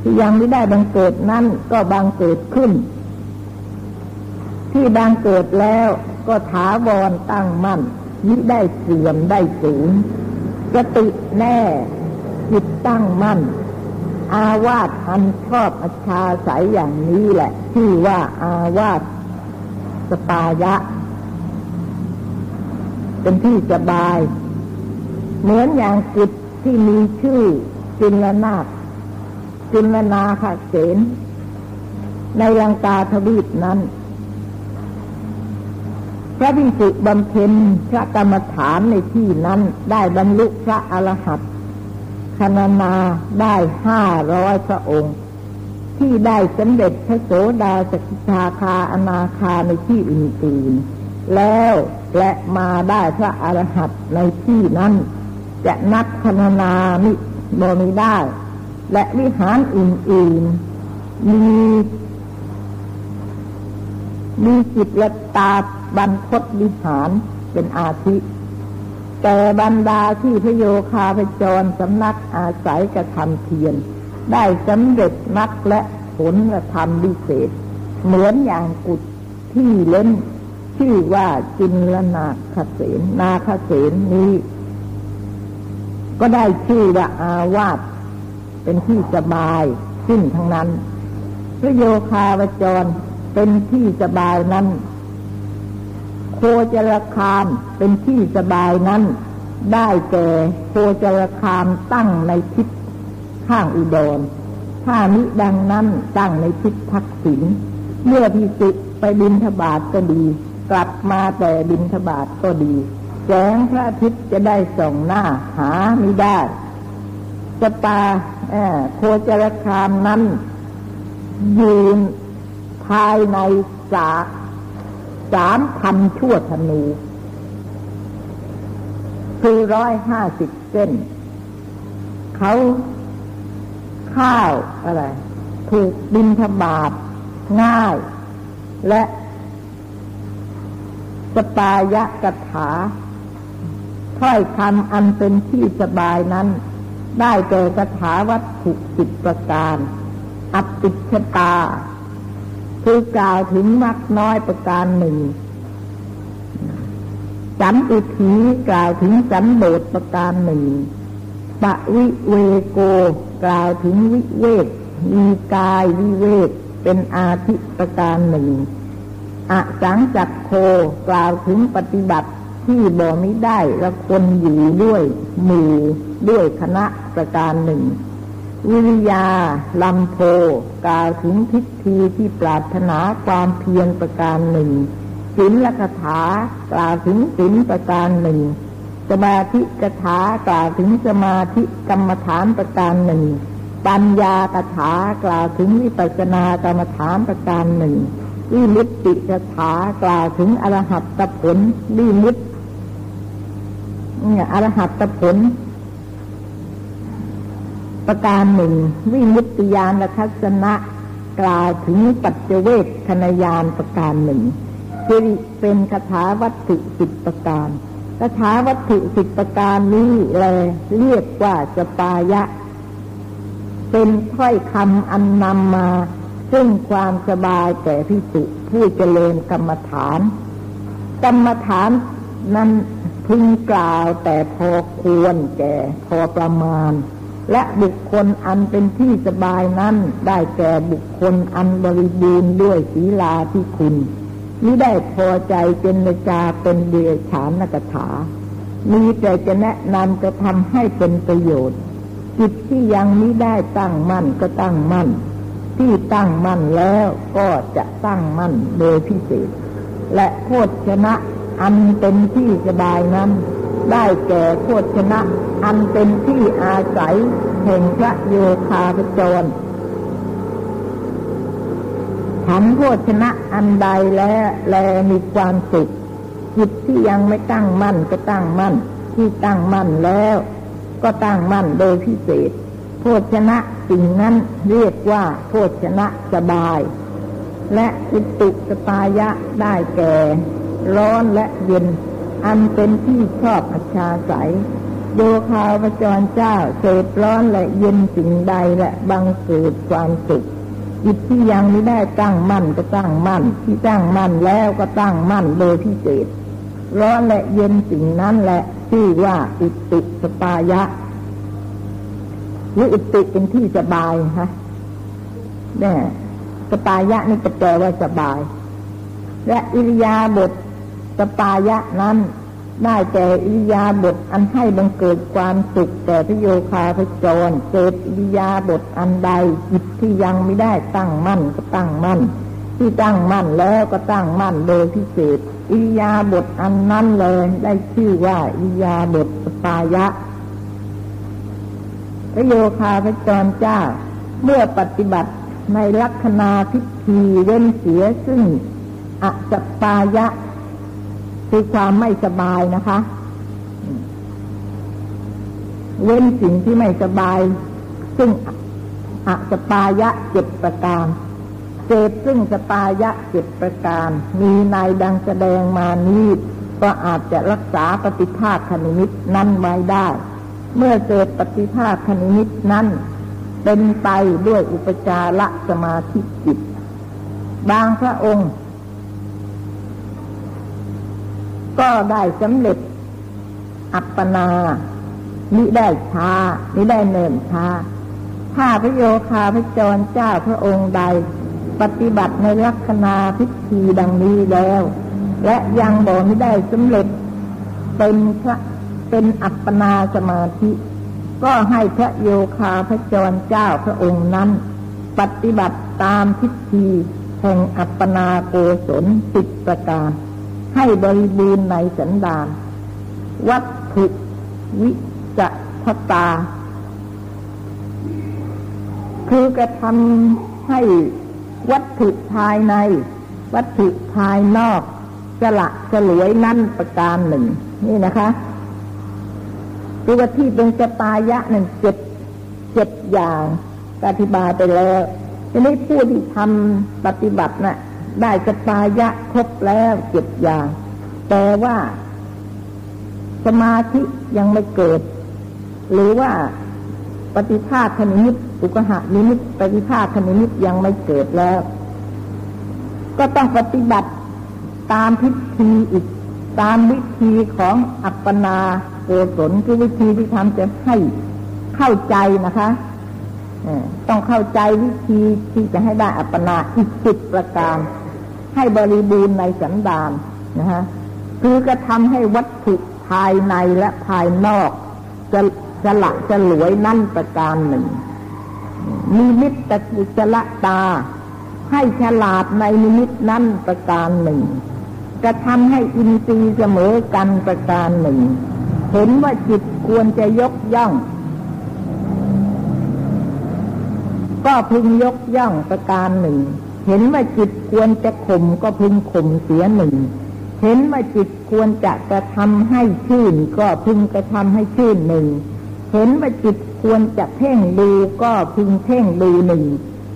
ที่ยังไม่ได้บังเกิดนั้นก็บังเกิดขึ้น ที่บังเกิดแล้วก็ถาวรตั้งมั่นมิได้เสื่อมได้สูงสติแน่จิตตั้งมั่น อาวาสอันชอบอชาสายอย่างนี้แหละ ที่ว่าอาวาส สปายะ เป็นที่สบาย เหมือนอย่างจิตที่มีชื่อจินลนาคจินลนาคเสนในลังกาทวีปนั้น พระวิสุบำเพ็ญพระกรรมฐานในที่นั้นได้บรรลุพระอรหัตคณนาได้ห้าร้อยพระองค์ ที่ได้สำเร็จพระโสดาสกิทาคาอนาคาในที่อื่นๆ แล้วและมาได้พระอรหัตในที่นั้น จะนับคณนามิบมีได้ และวิหารอื่นๆ มีมีจิตและตาบรรพตวิหารเป็นอาทิ แต่บรรดาที่พระโยคาพจรสำนักอาศัยกระทำเพียร ได้สำเร็จนักและผลกระทำวิเศษ เหมือนอย่างกุดที่เล่นชื่อว่าจินลนาคเสนนาคเสนนี้ ก็ได้ชื่อว่าอาวาสเป็นที่สบายขึ้นทั้งนั้น พระโยคาวจรเป็นที่สบายนั้น โคจรคามเป็นที่สบายนั้น ได้แก่โคจรคามตั้งในทิศ ข้างอุดร ถ้ามิดังนั้นตั้งในทิศทักษิณเมื่อพิสุไปบินทบาทก็ดี กลับมาแต่บินทบาทก็ดี แสงพระอาทิตย์จะได้ส่องหน้าหาไม่ได้สปาโคจรคามนั้น ยืนภายในสาสามพันชั่วธนู คือร้อยห้าสิบเส้น เขา ข้าวอะไร ถูกบินทบาทง่าย และสปายะกถาถ้อยคำอันเป็นที่สบายนั้น ได้แก่กถาวัตถุสิบประการ อัตติชตา คือกล่าวถึงมักน้อยประการหนึ่งสันติถีกล่าวถึงสันโดษประการหนึ่งปะวิเวโก กล่าวถึงวิเวกมีกายวิเวกเป็นอาทิประการหนึ่งอสังจักโคกล่าวถึงปฏิบัติที่บ่มิได้ละคนอยู่ด้วยหมู่ด้วยคณะประการหนึ่ง วิริยาลำโพกล่าวถึงทิฏฐิที่ปรารถนาความเพียรประการหนึ่งศีลคถากล่าวถึงศีลประการหนึ่ง สมาธิกถากล่าวถึงสมาธิกรรมฐานประการหนึ่ง ปัญญากถากล่าวถึงวิปัสสนากรรมฐานประการหนึ่งวิมุตติกถากล่าวถึงอรหัตผลวิมุตเนี่ยอรหัตผล ประการหนึ่ง วิมุตติยานทัศนะกล่าวถึงปัจเจเวทคณยานประการหนึ่งคือเป็นคาถาวัตถุสิบประการ คาถาวัตถุสิบประการนี้แลเรียกว่าสปายะ เป็นถ้อยคำอันนำมา ซึ่งความสบายแก่พิสุผู้เจริญกรรมฐาน กรรมฐานนั้นพึงกล่าวแต่พอควรแก่พอประมาณ และบุคคลอันเป็นที่สบายนั้นได้แก่บุคคลอันบริบูรณ์ด้วยศีลาที่คุณ นี้ได้พอใจเป็นนจาเป็นเดชานกถา มีแต่จะแนะนำจะทำให้เป็นประโยชน์ จิตที่ยังม่ได้ตั้งมั่นก็ตั้งมั่น ที่ตั้งมั่นแล้วก็จะตั้งมั่นโดยพิเศษ และโคตรชนะอันเป็นที่สบายนั้น ได้แก่โคตชนะอันเป็นที่อาศัยแห่งพระโยคาพจร ฉันโคชนะอันใดแล้วแลมีความสุขจิตที่ยังไม่ตั้งมั่นก็ตั้งมั่น ที่ตั้งมั่นแล้ว ก็ตั้งมั่นโดยพิเศษ โภชนะสิ่งนั้นเรียกว่า โภชนะสบาย และอุตุสปายะได้แก่ ร้อนและเย็น อันเป็นที่ชอบอัชาศัยโยคาวจรเจ้าเสพร้อนและเย็นสิ่งใดและบังเกิดความสุข จิตที่ยังไม่ได้ตั้งมั่นก็ตั้งมั่น ที่ตั้งมั่นแล้วก็ตั้งมั่นโดยพิเศษร้อนและเย็นสิ่งนั้นแหละชื่อว่าอิติสปายะหรืออิติเป็นที่สบายฮะเนี่ยสปายะนี่จะแปลว่าสบาย และอิริยาบถสปายะนั้น ได้แก่อิยาบถอันให้บังเกิดความสุขแต่พระโยคาพจรเกิดอิยาบถอันใดจิตที่ยังไม่ได้ตั้งมั่นก็ตั้งมั่น ที่ตั้งมั่นแล้วก็ตั้งมั่นโดยพิเศษอิยาบถอันนั้นเลยได้ชื่อว่าอิยาบถสปายะ พระโยคาพจรเจ้า เมื่อปฏิบัติในลักษณะพิธีเว้นเสียซึ่งอสปายะ คือความไม่สบายนะคะ เว้นสิ่งที่ไม่สบาย ซึ่งอสัปปายะเจ็ดประการเสพซึ่งสัปปายะเจ็ดประการ มีในดังแสดงมานี้ก็อาจจะรักษาปฏิภาคนิมิตนั้นไว้ได้ เมื่อเสพปฏิภาคนิมิตนั้นเป็นไปด้วยอุปจาระสมาธิจิต บางพระองค์ ก็ได้สำเร็จ อัปปนามิได้ช้ามิได้เนินช้าถ้าพระโยคาพระจรเจ้าพระองค์ใด ปฏิบัติในลักษณะพิธีดังนี้แล้ว และยังบอกไม่ได้สำเร็จ เป็นพระเป็นอัปปนาสมาธิ ก็ให้พระโยคาพระจรเจ้าพระองค์นั้น ปฏิบัติตามพิธีแห่งอัปปนาโกศลสิบประการ ให้บริบูรณ์ในสันดาน วัตถุวิจัพตา คือกระทำให้วัตถุภายใน วัตถุภายนอกสละสลวยนั่นประการหนึ่ง นี่นะคะตัวที่เป็นสปายะหนึ่งเจ็ดเจ็ดอย่างอธิบายไปแล้วทีนี้ผู้ที่ทำปฏิบัตินะ่ะ ได้สปายะครบแล้วเจ็ดอย่าง แต่ว่าสมาธิยังไม่เกิด หรือว่าปฏิภาคนิมิตอุกหะนิมิตปฏิภาคนิมิตยังไม่เกิดแล้ว ก็ต้องปฏิบัติตามพิธีอีก ตามวิธีของอัปปนาโกศลคือวิธีที่ทำจะให้เข้าใจนะคะต้องเข้าใจวิธีที่จะให้ได้อัปปนาอีกสิบประการ ให้บริบูรณ์ในสันดานนะฮะคือกระทำให้วัตถุภายในและภายนอกจะจะละจะหลวยนั่นประการหนึ่งมีมิตรกุจละตา ให้ฉลาดในนิมิตนั่นประการหนึ่ง กระทำให้อินทรีย์เสมอกันประการหนึ่ง เห็นว่าจิตควรจะยกย่อง ก็พึงยกย่องประการหนึ่ง เห็นว่าจิตควรจะข่มก็พึงข่มเสียหนึ่ง เห็นว่าจิตควรจะกระทำให้ชื่น ก็พึงกระทำให้ชื่นหนึ่ง เห็นว่าจิตควรจะเพ่งดูก็พึงเพ่งดูหนึ่ง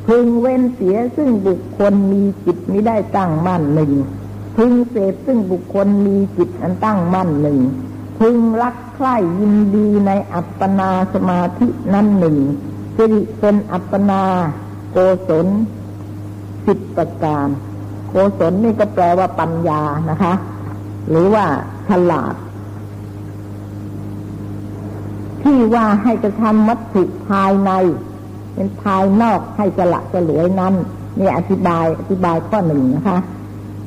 พึงเว้นเสียซึ่งบุคคลมีจิตไม่ได้ตั้งมั่นหนึ่ง พึงเสพซึ่งบุคคลมีจิตอันตั้งมั่นหนึ่ง พึงรักใคร่ยินดีในอัปปนาสมาธินั้นหนึ่งสิริเป็นอัปปนาโกศล สิบประการโกศลนี่ก็แปลว่าปัญญานะคะ หรือว่าฉลาด ที่ว่าให้กระทำวัตถุภายใน เป็นภายนอกให้สละสลวยนั้นนี่อธิบายอธิบายข้อหนึ่งนะคะ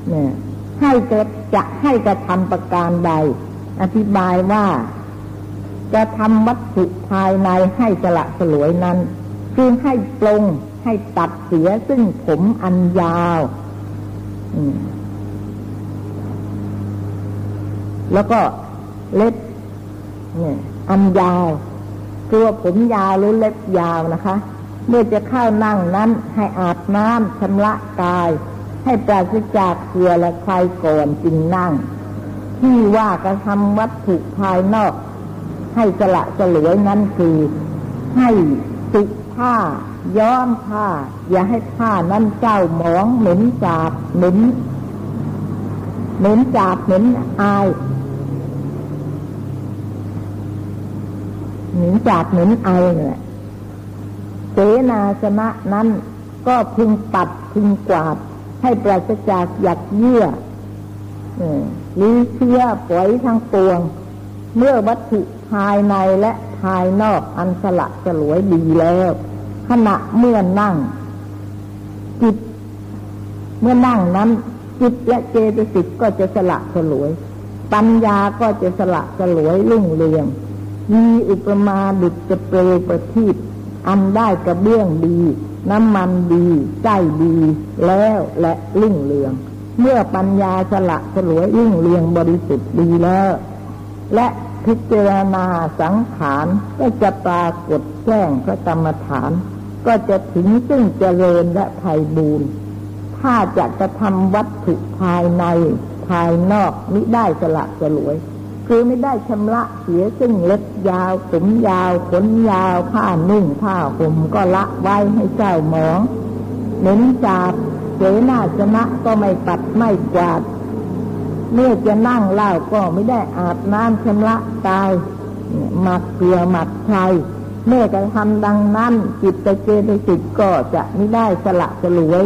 เนี่ย ให้จะจะให้กระทำประการใด อธิบายว่าจะทำวัตถุภายในให้สละสลวยนั้น คือให้ปรง ให้ตัดเสียซึ่งผมอันยาวแล้วก็เล็บเนี่ย อันยาวตัวผมยาวหรือเล็บยาวนะคะ เมื่อจะเข้านั่งนั้น ให้อาบน้ำชำระกาย ให้ปราศจากเกลือและใครก่อนจึงนั่ง ที่ว่ากระทำวัตถุภายนอก ให้สละสลวยนั้นคือ ให้ติผ้า ย้อมผ้า อย่าให้ผ้านั้นเจ้าหมองเหม็นสาบเหม็นเหม็นจาบเหม็นอายเหม็นจาบเหม็นไอเนี่ยเสนาสนะนั้นก็พึงปัดพึงกวาด ให้ปราศจากหยักเยื่อหรือเชื้อปล่อยทั้งปวง เมื่อวัตถุภายในและภายนอกอันสละสลวยดีแล้ว ขณะเมื่อนั่ง จิต เมื่อนั่งนั้น จิตและเจตสิกก็จะสละสลวย ปัญญาก็จะสละสลวยรุ่งเรือง มีอุปมาดุจจะเปลวประทีปอันได้กระเบื้องดี น้ำมันดีใจดี แล้วและรุ่งเรือง เมื่อปัญญาสละสลวยรุ่งเรืองบริสุทธิ์ดีแล้ว และพิจารณาสังขารก็จะปรากฏแจ้งพระกรรมฐาน ก็จะถึงซึ่งเจริญและไพบูรณ์ถ้าจะกระทำวัตถุภายในภายนอกมิได้สละสลวย คือไม่ได้ชำระเสียซึ่งเล็บยาวผมยาวขนยาวผ้านุ่งผ้าห่มก็ละไว้ให้เจ้าหมองเน้นจาบเสนาชนะก็ไม่ปัดไม่กวาด เมื่อจะนั่งเล่าก็ไม่ได้อาบน้ำชำระกายหมักเกลือหมักไทย เมื่อจะทำดังนั้นจิตเจตสิกก็จะไม่ได้สละสลวย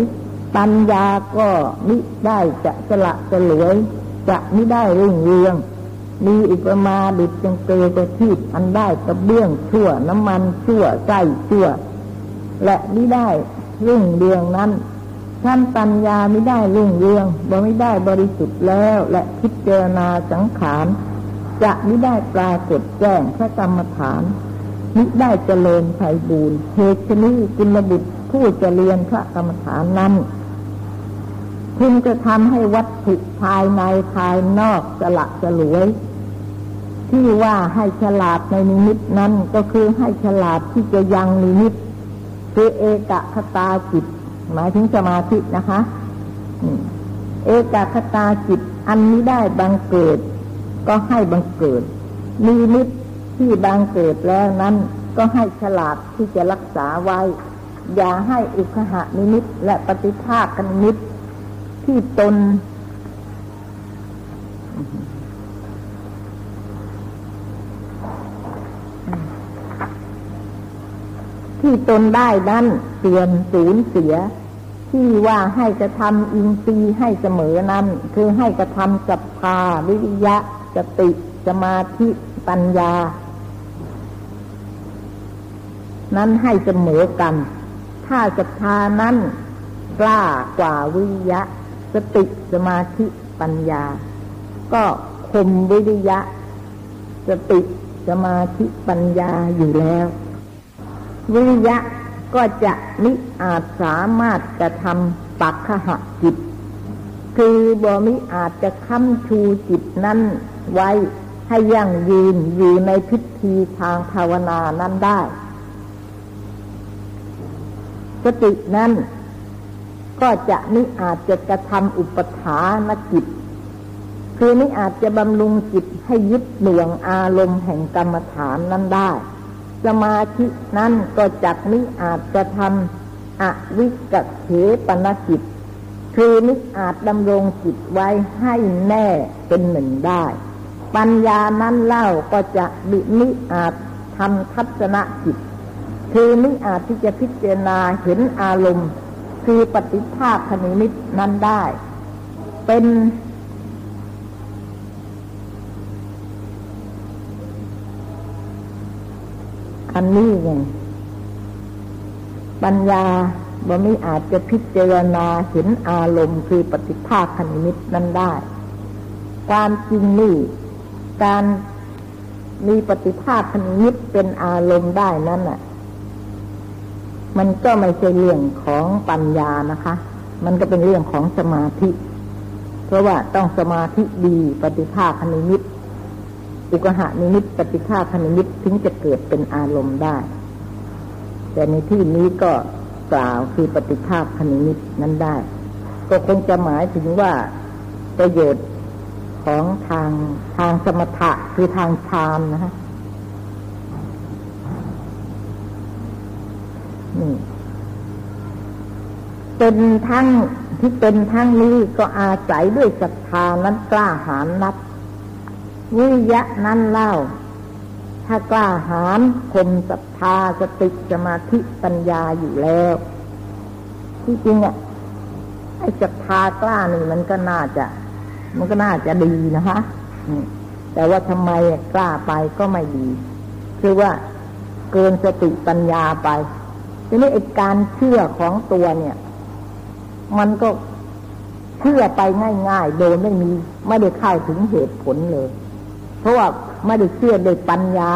ปัญญาก็มิได้จะสละสลวย จะไม่ได้รุ่งเรือง มีอุปมาดุจจังเกลประทีปอันได้กระเบื้องชั่วน้ำมันชั่วไส้ชั่ว และไม่ได้รุ่งเรืองนั้นท่านปัญญาไม่ได้รุ่งเรืองบ่ไม่ได้บริสุทธิ์แล้วและพิจารณาสังขาร จะไม่ได้ปรากฏแจ้งพระกรรมฐาน มิได้เจริญไพบูรณ์เหตุนี้กุลบุตรผู้จะเรียนพระกรรมฐานนั้นพึงจะทำให้วัตถุภายในภายนอกสละสลวย ที่ว่าให้ฉลาดในนิมิตนั้นก็คือให้ฉลาดที่จะยังนิมิตคือเอกคตาจิต หมายถึงสมาธินะคะเอกคตาจิต อันนี้ได้บังเกิด ก็ให้บังเกิดมีนิต ที่บังเกิดแล้วนั้นก็ให้ฉลาดที่จะรักษาไว้ อย่าให้อุคหะนิมิตและปฏิภาคกันนิตที่ตน ที่ตนได้นั้นเสื่อมสูญเสีย ที่ว่าให้กระทำอินทรีย์ให้เสมอนั้น คือให้กระทำสัพพาวิริยะสติสมาธิปัญญา นั้นให้เสมอกัน ถ้าศรัทธานั้นกล้ากว่าวิยะ สติสมาธิปัญญา ก็คมวิริยะ สติสมาธิปัญญาอยู่แล้ว วิริยะก็จะมิอาจสามารถจะทำปักขหจิต คือบ่มิอาจจะค้ำชูจิตนั้นไว้ให้ยั่งยืนอยู่ในพิธีทางภาวนานั้นได้ สตินั้น ก็จะนิอาจจะกระทำอุปถานกิจ คือนิอาจจะบำรุงจิตให้ยึดหน่วงอารมณ์แห่งกรรมฐานนั้นได้ สมาธินั้นก็จักนิอาจจะทำอวิกเขปนกิจ คือนิอาจดำรงจิตไว้ให้แน่เป็นหนึ่งได้ ปัญญานั้นเล่าก็จะบิมิอาจทำทัศนจิต คือไมิอาจที่จะพิจารณาเห็นอารมณ์ คือปฏิภาคคณิมิตนั้นได้ เป็น อันนี้ไงปัญญาบ่ไม่อาจจะพิจารณาเห็นอารมณ์ คือปฏิภาคคณิมิตนั้นได้ ความจริงนี่การมีปฏิภาคคณิตเป็นอารมณ์ได้นั้นน่ะ มันก็ไม่ใช่เรื่องของปัญญานะคะ มันก็เป็นเรื่องของสมาธิ เพราะว่าต้องสมาธิดีปฏิภาคคณิตอุกหานิมิตปฏิภาคคณิตถึงจะเกิดเป็นอารมณ์ได้ แต่ในที่นี้ก็กล่าวคือปฏิภาคคณิตนั้นได้ ก็คงจะหมายถึงว่าประโยชน์ของทางทางสมถะคือทางฌานนะฮะ นี่เป็นทั้งที่เป็นทั้งนี้ก็อาศัยด้วยศรัทธานั้นกล้าหาญนับ วิยะนั้นเล่า ถ้ากล้าหาญคมศรัทธาสติสมาธิปัญญาอยู่แล้ว ที่จริงอะไอ้ศรัทธากล้านี่มันก็น่าจะ มันก็น่าจะดีนะคะแต่ว่าทำไมกล้าไปก็ไม่ดี คือว่าเกินสติปัญญาไป ทีนี้ไอ้การเชื่อของตัวเนี่ย มันก็เชื่อไปง่าย ๆ โดยไม่มีไม่ได้เข้าถึงเหตุผลเลย เพราะว่าไม่ได้เชื่อโดยปัญญา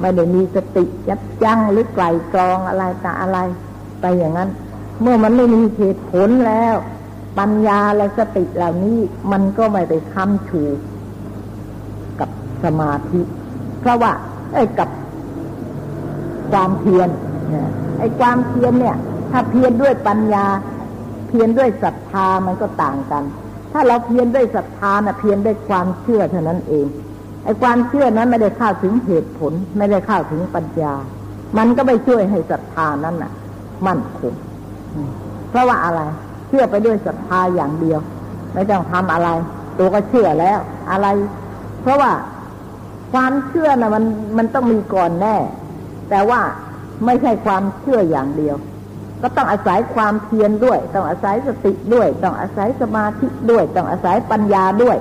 ไม่ได้มีสติยับยั้งหรือไกลกรองอะไรแต่อะไรไปอย่างนั้น เมื่อมันไม่มีเหตุผลแล้ว ปัญญาและสติเหล่านี้ มันก็ไม่ได้ค้ำชูกับสมาธิ เพราะว่าไอ้กับความเพียร ไอ้ความเพียรเนี่ย ถ้าเพียรด้วยปัญญา เพียรด้วยศรัทธามันก็ต่างกัน ถ้าเราเพียรด้วยศรัทธานะเพียรด้วยความเชื่อเท่านั้นเองไอ้ความเชื่อนั้นไม่ได้เข้าถึงเหตุผล ไม่ได้เข้าถึงปัญญา มันก็ไม่ช่วยให้ศรัทธานั้นน่ะ มั่นคงเพราะว่าอะไร เชื่อไปด้วยศรัทธาอย่างเดียว ไม่ต้องทำอะไร ตัวก็เชื่อแล้ว อะไร เพราะว่าความเชื่อนะ่ะมันมันต้องมีก่อนแน่ แต่ว่า ไม่ใช่ความเชื่ออย่างเดียว ก็ต้องอาศัยความเพียรด้วย ต้องอาศัยสติด้วย ต้องอาศัยสมาธิด้วย ต้องอาศัยปัญญาด้วย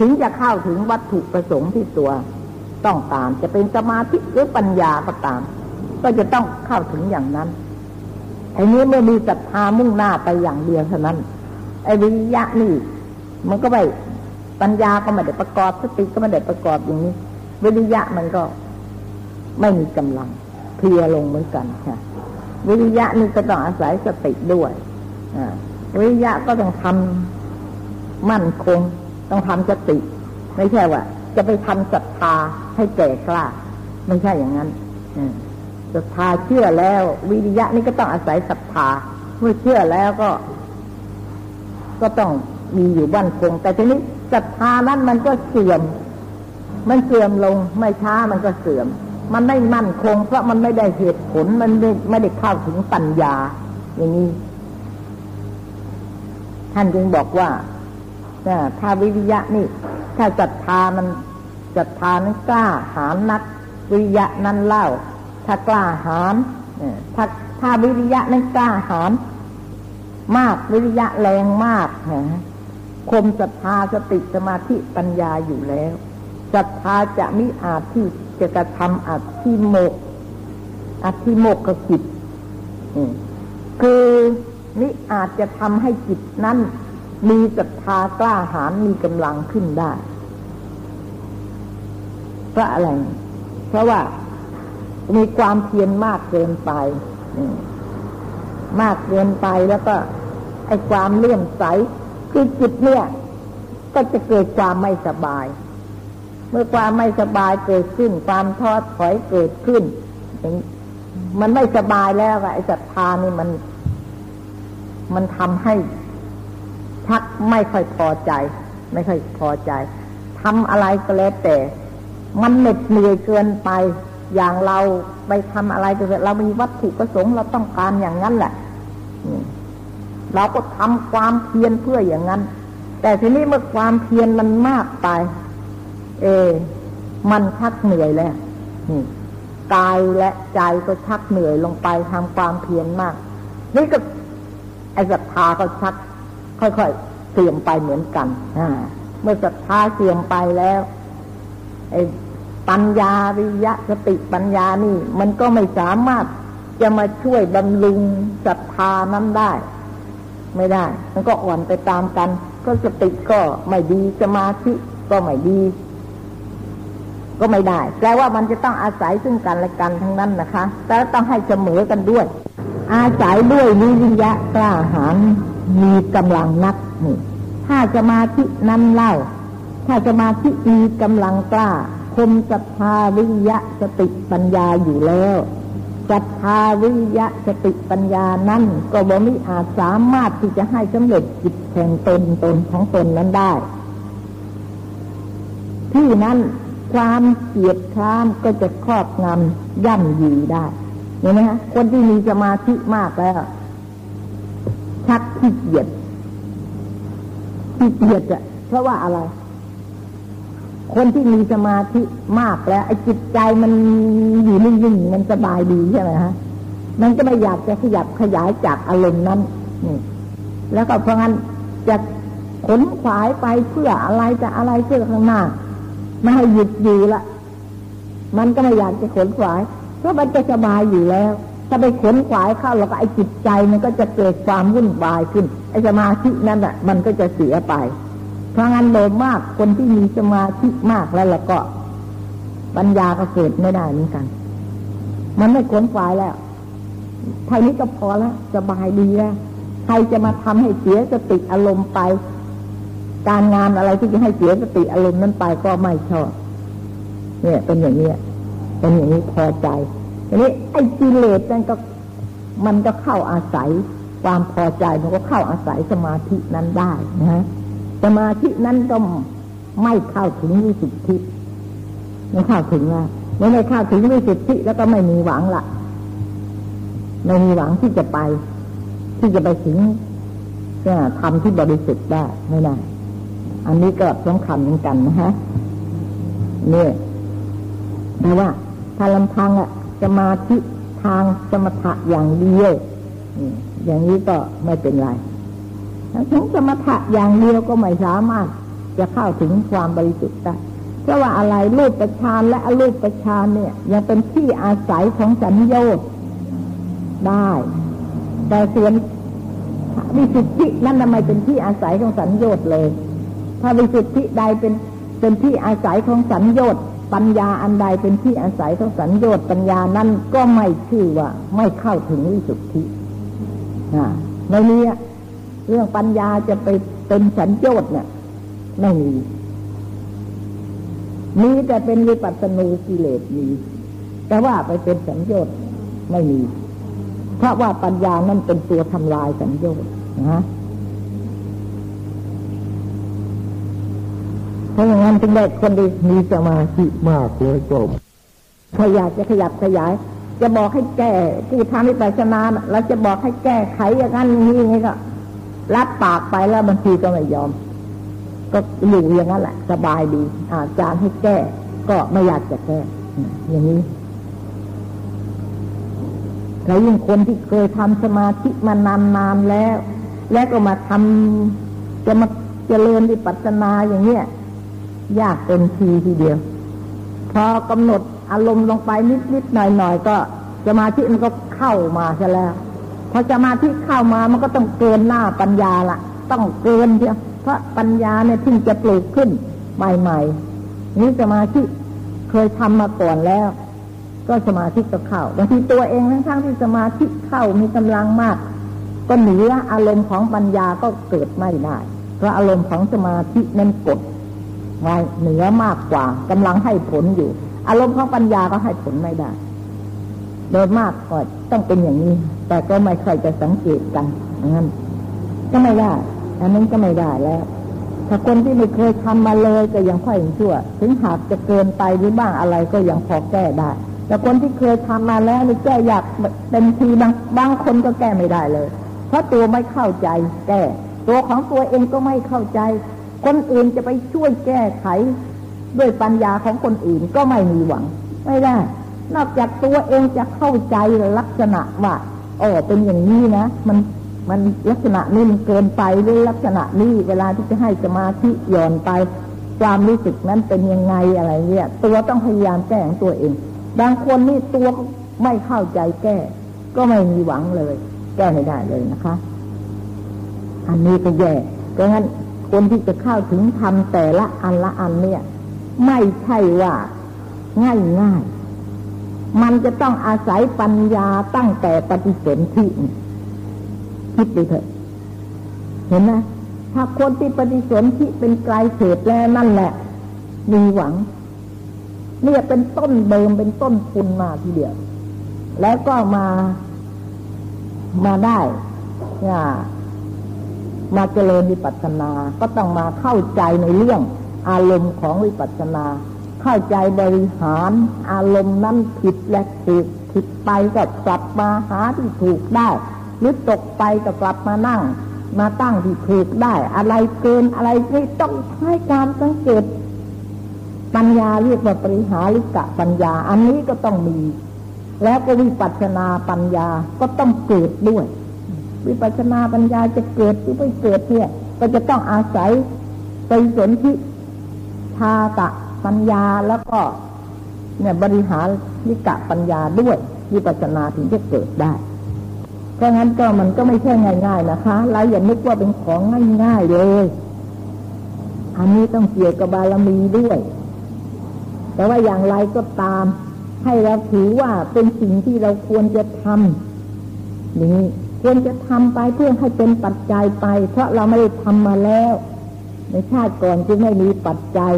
ถึงจะเข้าถึงวัตถุประสงค์ที่ตัวต้องการจะเป็นสมาธิหรือปัญญาก็ตาม ก็จะต้องเข้าถึงอย่างนั้นไอ้นี้เมื่อมีศรัทธามุ่งหน้าไปอย่างเดียวเท่านั้นไอ้วิญญาณนี่ มันก็ไม่ปัญญาก็ไม่ได้ประกอบสติก็ไม่ได้ประกอบอย่างนี้ วิริยะมันก็ไม่มีกำลัง เพียลงเหมือนกันค่ะ วิริยะนี่ก็ต้องอาศัยสติด้วยวิริยะก็ต้องทำมั่นคง ต้องทำสติ ไม่ใช่ว่า จะไปทำศรัทธาให้แก่กล้า ไม่ใช่อย่างนั้นศรัทธาเชื่อแล้ว วิริยะนี่ก็ต้องอาศัยศรัทธาเมื่อเชื่อแล้วก็ ก็ต้องมีอยู่บ้านคง แต่ทีนี้ศรัทธานั้นมันก็เสื่อม มันเสื่อมลง ไม่ช้ามันก็เสื่อม มันไม่มั่นคง เพราะมันไม่ได้เหตุผลมันไม่ไม่ได้เข้าถึงปัญญา อย่างนี้ ท่านจึงบอกว่าถ้าวิริยะนี่ ถ้าศรัทธามันศรัทธานั้นกล้าหาญนัก วิริยะนั้นเล่า ถ้ากล้าหาญถ้าถ้าวิริยะนั้นกล้าหาญมากวิริยะแรงมากนะคมศรัทธาสติสมาธิปัญญาอยู่แล้วศรัทธาจะมิอาจที่ จะกระทำอธิโมกอธิโมกกิจคือนี่อาจจะทำให้จิตนั้นมีศรัทธากล้าหาญมีกำลังขึ้นได้เพราะอะไร เพราะว่ามีความเพียรมากเกินไป มากเกินไปแล้วก็ ไอ้ความเลื่อมใส คือจิตเนี่ย ก็จะเกิดความไม่สบาย เมื่อความไม่สบายเกิดขึ้น ความท้อถอยเกิดขึ้น มันไม่สบายแล้วไอ้ศรัทธานี่มัน มันทำให้ชักไม่ค่อยพอใจ ไม่ค่อยพอใจทำอะไรก็แล้วแต่ มันเหน็ดเหนื่อยเกินไป อย่างเราไปทำอะไรก็เรามีวัตถุประสงค์เราต้องการอย่างนั้นแหละเราก็ทำความเพียรเพื่ออย่างนั้น แต่ทีนี้เมื่อความเพียรมันมากไป เอ มันชักเหนื่อยแล้วกายและใจก็ชักเหนื่อยลงไปทำความเพียรมาก นี่ก็ไอ้ศรัทธาก็ชัก ค่อยๆเสื่อมไปเหมือนกันอเมื่อศรัทธาเสื่อมไปแล้วไอ้ปัญญาวิยะสติปัญญานี่ มันก็ไม่สามารถจะมาช่วยบำรุงศรัทธานั้นได้ ไม่ได้ มันก็อ่อนไปตามกัน ก็สติก็ไม่ดีสมาธิก็ไม่ดี ก็ไม่ได้ แปลว่ามันจะต้องอาศัยซึ่งกันและกันทั้งนั้นนะคะ แต่ต้องให้เสมอกันด้วย อาศัยด้วยวิริยะกล้าหาญมีกำลังนักนี่ถ้าสมาธินั้นเล่า ถ้าสมาธิมีกำลังกล้าคมศรัทธาวิริยะสติปัญญาอยู่แล้วศรัทธาวิริยะสติปัญญานั้นก็บ่มีอาจสามารถที่จะให้สำเร็จจิตแห่งตนตนของตนนั้นได้ ที่นั้น ความเกียดค้านก็จะครอบงำย่ำยีได้ เห็นไหมฮะคนที่มีสมาธิมากแล้ว ชักขี้เกียจขี้เกียจอะเพราะว่าอะไร คนที่มีสมาธิมากแล้วไอ้จิตใจมันอยู่นิ่งๆมันสบายดีใช่ไหมฮะมันก็ไม่อยากจะขยับขยายจากอารมณ์นั้นนี่แล้วก็เพราะงั้นจะขนขวายไปเพื่ออะไรจะอะไรเพื่อข้างหน้า ไม่ให้หยุดอยู่ละมันก็ไม่อยากจะขนขวาย เพราะมันจะสบายอยู่แล้ว ถ้าไปขนขวายเข้าแล้วก็ไอ้จิตใจมันก็จะเกิดความวุ่นวายขึ้น ไอ้สมาธินั้นอะ มันก็จะเสียไป เพราะงั้นโดยมากคนที่มีสมาธิมากแล้วแล้วก็ปัญญาก็เกิดไม่ได้เหมือนกัน มันไม่ขนขวายแล้วท่านี้ก็พอแล้วสบายดีแล้วใครจะมาทำให้เสียสติอารมณ์ไป การงานอะไรที่จะให้เสียสติอารมณ์นั้นไปก็ไม่ชอบ เนี่ย เป็นอย่างนี้เป็นอย่างนี้พอใจทีนี้ไอ้กิเลสนั่นก็ มันก็เข้าอาศัย ความพอใจมันก็เข้าอาศัยสมาธินั้นได้นะสมาธินั้นก็ไม่เข้าถึงวิสุทธิไม่เข้าถึงละเมื่อไม่เข้าถึงวิสุทธิแล้วก็ไม่มีหวังละไม่มีหวังที่จะไป ที่จะไปถึงทำที่บริสุทธิ์ได้ไม่ได้ อันนี้ก็สำคัญเหมือนกันนะฮะเนี่ยแต่ว่าถ้าลำพังอะสมาธิทางสมถะอย่างเดียวอย่างนี้ก็ไม่เป็นไรทั้งสมถะอย่างเดียวก็ไม่สามารถจะเข้าถึงความบริสุทธิ์ได้เพราะว่าอะไรรูปประชานและอรูปประชานเนี่ย ยังเป็นที่อาศัยของสัญญาณได้ แต่ส่วนวิสุทธินั่นทำไมเป็นที่อาศัยของสัญญาณเลย ถ้าวิสุทธิใดเป็นเป็นที่อาศัยของสัญญาณปัญญาอันใดเป็นที่อาศัยของสัญญาณปัญญานั้นก็ไม่ชื่อว่าไม่เข้าถึงวิสุทธินะในนี้เรื่องปัญญาจะไปเป็นสัญญาณเนี่ยไม่มีมีแต่เป็นวิปัสสนูกิเลสมี แต่ว่าไปเป็นสัญญาณไม่มี เพราะว่าปัญญานั่นเป็นตัวทำลายสัญญาณนะเพ ราะอย่างนั้นจึงได้คนดีมีสมาธิมากเลยจบถ้าอยากจะขยับขยาย จะบอกให้แก้ผู้ทำวิปัสสนาเราจะบอกให้แก้ไขอย่างนั้นนี้อย่างก็รับปากไปแล้วบางทีก็ไม่ยอม ก็อยู่อย่างนั้นแหละ สบายดีอาจารย์ให้แก้ ก็ไม่อยากจะแก้อย่างนี้แล้วยิ่งคนที่เคยทำสมาธิมานานๆแล้ว แล้วก็มาทำจะมาเจริญวิปัสสนาอย่างเนี้ย ยากเต็มทีทีเดียว พอกำหนดอารมณ์ลงไปนิดๆหน่อยๆก็สมาธิมันก็เข้ามาซะแล้วพอสมาธิเข้ามามันก็ต้องเกินหน้าปัญญาละต้องเกินเดียวเพราะปัญญาเนี่ยที่จะปลูกขึ้นใหม่ๆนี่สมาธิเคยทำมาก่อนแล้ว ก็สมาธิก็เข้าบางทีตัวเองทั้งๆที่สมาธิเข้ามีกำลังมาก ก็เหนีอารมณ์ของปัญญาก็เกิดไม่ได้เพราะอารมณ์ของสมาธินั้นกด ไว้เหนือมากกว่ากำลังให้ผลอยู่ อารมณ์ของปัญญาก็ให้ผลไม่ได้ โดยมากก็ต้องเป็นอย่างนี้ แต่ก็ไม่ค่อยจะสังเกตกันงั้น ก็ไม่ได้ อันนั้นก็ไม่ได้แล้วถ้าคนที่ไม่เคยทำมาเลยก็ยังค่อยชั่ว ถึงหากจะเกินไปหรือบ้างอะไรก็ยังพอแก้ได้ แต่คนที่เคยทำมาแล้วนี่แก้ยากเต็มทีบางบางคนก็แก้ไม่ได้เลย เพราะตัวไม่เข้าใจแก้ ตัวของตัวเองก็ไม่เข้าใจ คนอื่นจะไปช่วยแก้ไข ด้วยปัญญาของคนอื่นก็ไม่มีหวัง ไม่ได้ นอกจากตัวเองจะเข้าใจลักษณะว่าอ๋อเป็นอย่างนี้นะ มันมันลักษณะนี้มันเกินไปหรือลักษณะนี้เวลาที่จะให้สมาธิหย่อนไป ความรู้สึกนั้นเป็นยังไงอะไรเนี่ย ตัวต้องพยายามแก้ของตัวเอง บางคนนี่ตัวไม่เข้าใจแก้ ก็ไม่มีหวังเลย แก้ไม่ได้เลยนะคะ อันนี้ก็แย่เพราะงั้น คนที่จะเข้าถึงธรรมแต่ละอันละอันเนี่ย ไม่ใช่ว่าง่ายง่ายมันจะต้องอาศัยปัญญาตั้งแต่ปฏิเสนธิคิดดูเถอะ เห็นไหมถ้าคนที่ปฏิเสนธิเป็นไกลเถิดแล้วนั่นแหละ มีหวัง เนี่ยเป็นต้นเดิมเป็นต้นทุนมาทีเดียว แล้วก็มามาได้เนี่ย มาเจริญวิปัสสนา ก็ต้องมาเข้าใจในเรื่องอารมณ์ของวิปัสสนา เข้าใจบริหารอารมณ์นั้นผิดและถูกผิดไปก็กลับมาหาที่ถูกได้ หรือตกไปก็กลับมานั่ง มาตั้งที่ถูกได้ อะไรเกินอะไรไม่ต้องใช้การสังเกตปัญญาเรียกว่าปริหาริกะปัญญา อันนี้ก็ต้องมี แล้วก็วิปัสสนาปัญญาก็ต้องเกิดด้วย วิปัสสนาปัญญาจะเกิดหรือไม่เกิดเนี่ย ก็จะต้องอาศัยไปสนที่ชากะปัญญาแล้วก็ เนี่ยบริหารวิกะปัญญาด้วยวิปัสสนาถึงจะเกิดได้เพราะงั้นก็มันก็ไม่ใช่ง่ายๆนะคะเราอย่านึกว่าเป็นของง่ายๆเลย อันนี้ต้องเกี่ยวกับบารมีด้วย แต่ว่าอย่างไรก็ตาม ให้เราถือว่าเป็นสิ่งที่เราควรจะทำนี่ ควรจะทำไปเพื่อให้เป็นปัจจัยไป เพราะเราไม่ได้ทำมาแล้ว ในชาติก่อนจึงไม่มีปัจจัย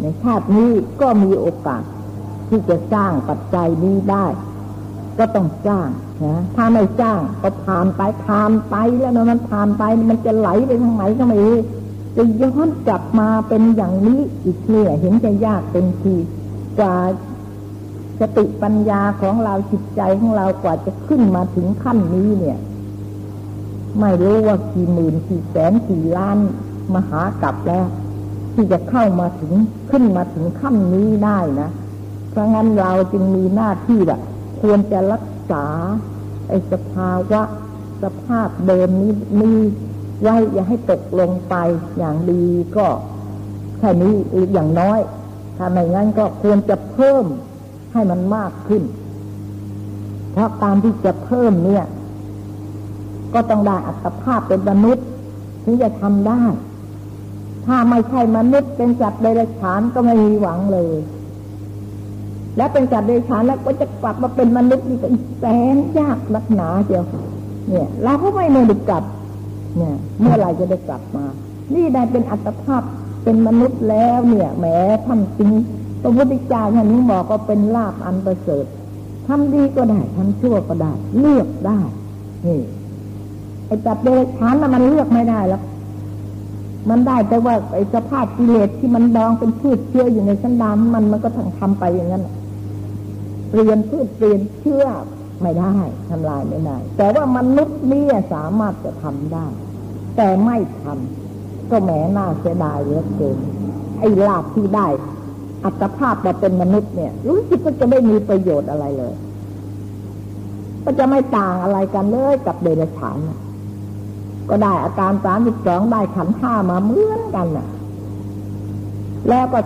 ในชาตินี้ก็มีโอกาส ที่จะสร้างปัจจัยนี้ได้ ก็ต้องจ้างนะถ้าไม่จ้างก็ผ่านไปผ่านไปแล้วมันผ่านไปมันจะไหลไปทางไหนก็ไม่รู้จะย้อนกลับมาเป็นอย่างนี้อีกเนี่ยเห็นจะยากเป็นทีกว่า สติปัญญาของเราจิตใจของเรากว่าจะขึ้นมาถึงขั้นนี้เนี่ย ไม่รู้ว่ากี่หมื่นกี่แสนกี่ล้านมหากลับแล้ว ที่จะเข้ามาถึงขึ้นมาถึงขั้นนี้ได้นะเพราะงั้นเราจึงมีหน้าที่แบบควรจะรักษาไอ้สภาวะสภาพเดิมนี้มีไว้อย่าให้ตกลงไปอย่างดีก็แค่นี้อย่างน้อยถ้าไม่งั้นก็ควรจะเพิ่ม ให้มันมากขึ้น เพราะการที่จะเพิ่มเนี่ย ก็ต้องได้อัตภาพเป็นมนุษย์ถึงจะทำได้ ถ้าไม่ใช่มนุษย์เป็นจัตเดรัจฉานก็ไม่มีหวังเลย และเป็นจัตเดรัจฉานแล้วก็จะกลับมาเป็นมนุษย์นี่ก็แสนยากนักหนาเจียวเนี่ยเราก็ไม่ได้กลับ เนี่ย เมื่อไรจะได้กลับมา นี่ได้เป็นอัตภาพเป็นมนุษย์แล้วเนี่ยแหมท่านจริง พระพุทธเจ้าท่านนี้บอกก็เป็นลาบอันประเสริฐทำดีก็ได้ทำชั่วก็ได้ เลือกได้นี่ไอ้จับเดรัจฉานน่ะมันเลือกไม่ได้แล้วมันได้แต่ว่าไอ้สภาพกิเลสที่มันดองเป็นพืชเชื้ออยู่ในสันดานมันมันก็ทั้งทำไปอย่างนั้นเปลี่ยนพืชเปลี่ยนเชื้อไม่ได้ทำลายไม่ได้แต่ว่ามนุษย์นี่สามารถจะทำได้ แต่ไม่ทำก็แหมน่าเสียดายเหลือเกินไอ้ลาบที่ได้ อัตภาพมาเป็นมนุษย์เนี่ย รู้สึกว่าจะไม่มีประโยชน์อะไรเลย ก็จะไม่ต่างอะไรกันเลยกับเดรัจฉานก็ได้อาการสามสิบสองได้ขันห้ามาเหมือนกันน่ะ แล้วก็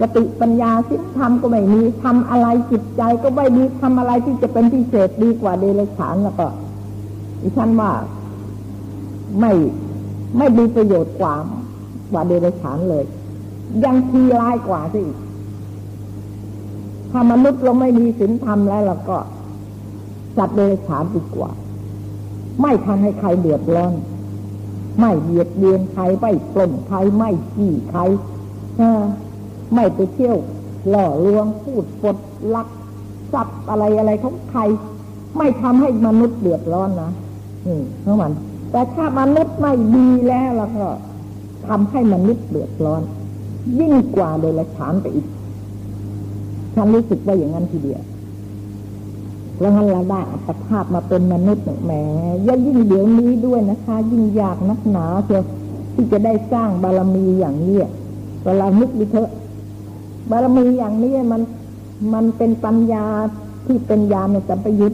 สติปัญญาสิธรรมก็ไม่มีทำอะไรจิตใจก็ไม่มีทำอะไรที่จะเป็นพิเศษดีกว่าเดรัจฉานแล้วก็ดิฉันว่าไม่ไม่มีประโยชน์กว่ากว่าเดรัจฉานเลย ยังทีร้ายกว่าสิถ้ามนุษย์เราไม่มีศีลธรรมแล้วเราก็สัตว์เดรัจฉานดีกว่า ไม่ทำให้ใครเดือดร้อน ไม่เบียดเบียนใครไม่ปล้นใครไม่ขี้ใครไม่ไปเที่ยวหล่อลวงพูดปดลักทรัพย์อะไรอะไรของใคร ไม่ทำให้มนุษย์เดือดร้อนนะอืมเพราะมัน แต่ถ้ามนุษย์ไม่ดีแล้วแล้วก็ทำให้มนุษย์เดือดร้อน ยิ่งกว่าโดยละฉานไปอีกฉันรู้สึกว่าอย่างนั้นทีเดียวแล้วงั้นเราได้อัตภาพมาเป็นมนุษย์แหมยิ่งยิ่งเดี๋ยวนี้ด้วยนะคะ ยิ่งยากนักหนาเชียวที่จะได้สร้างบารมีอย่างนี้เวลานึกดิเถอะบารมีอย่างนี้มันมันเป็นปัญญาที่เป็นญาณในสัมปยุต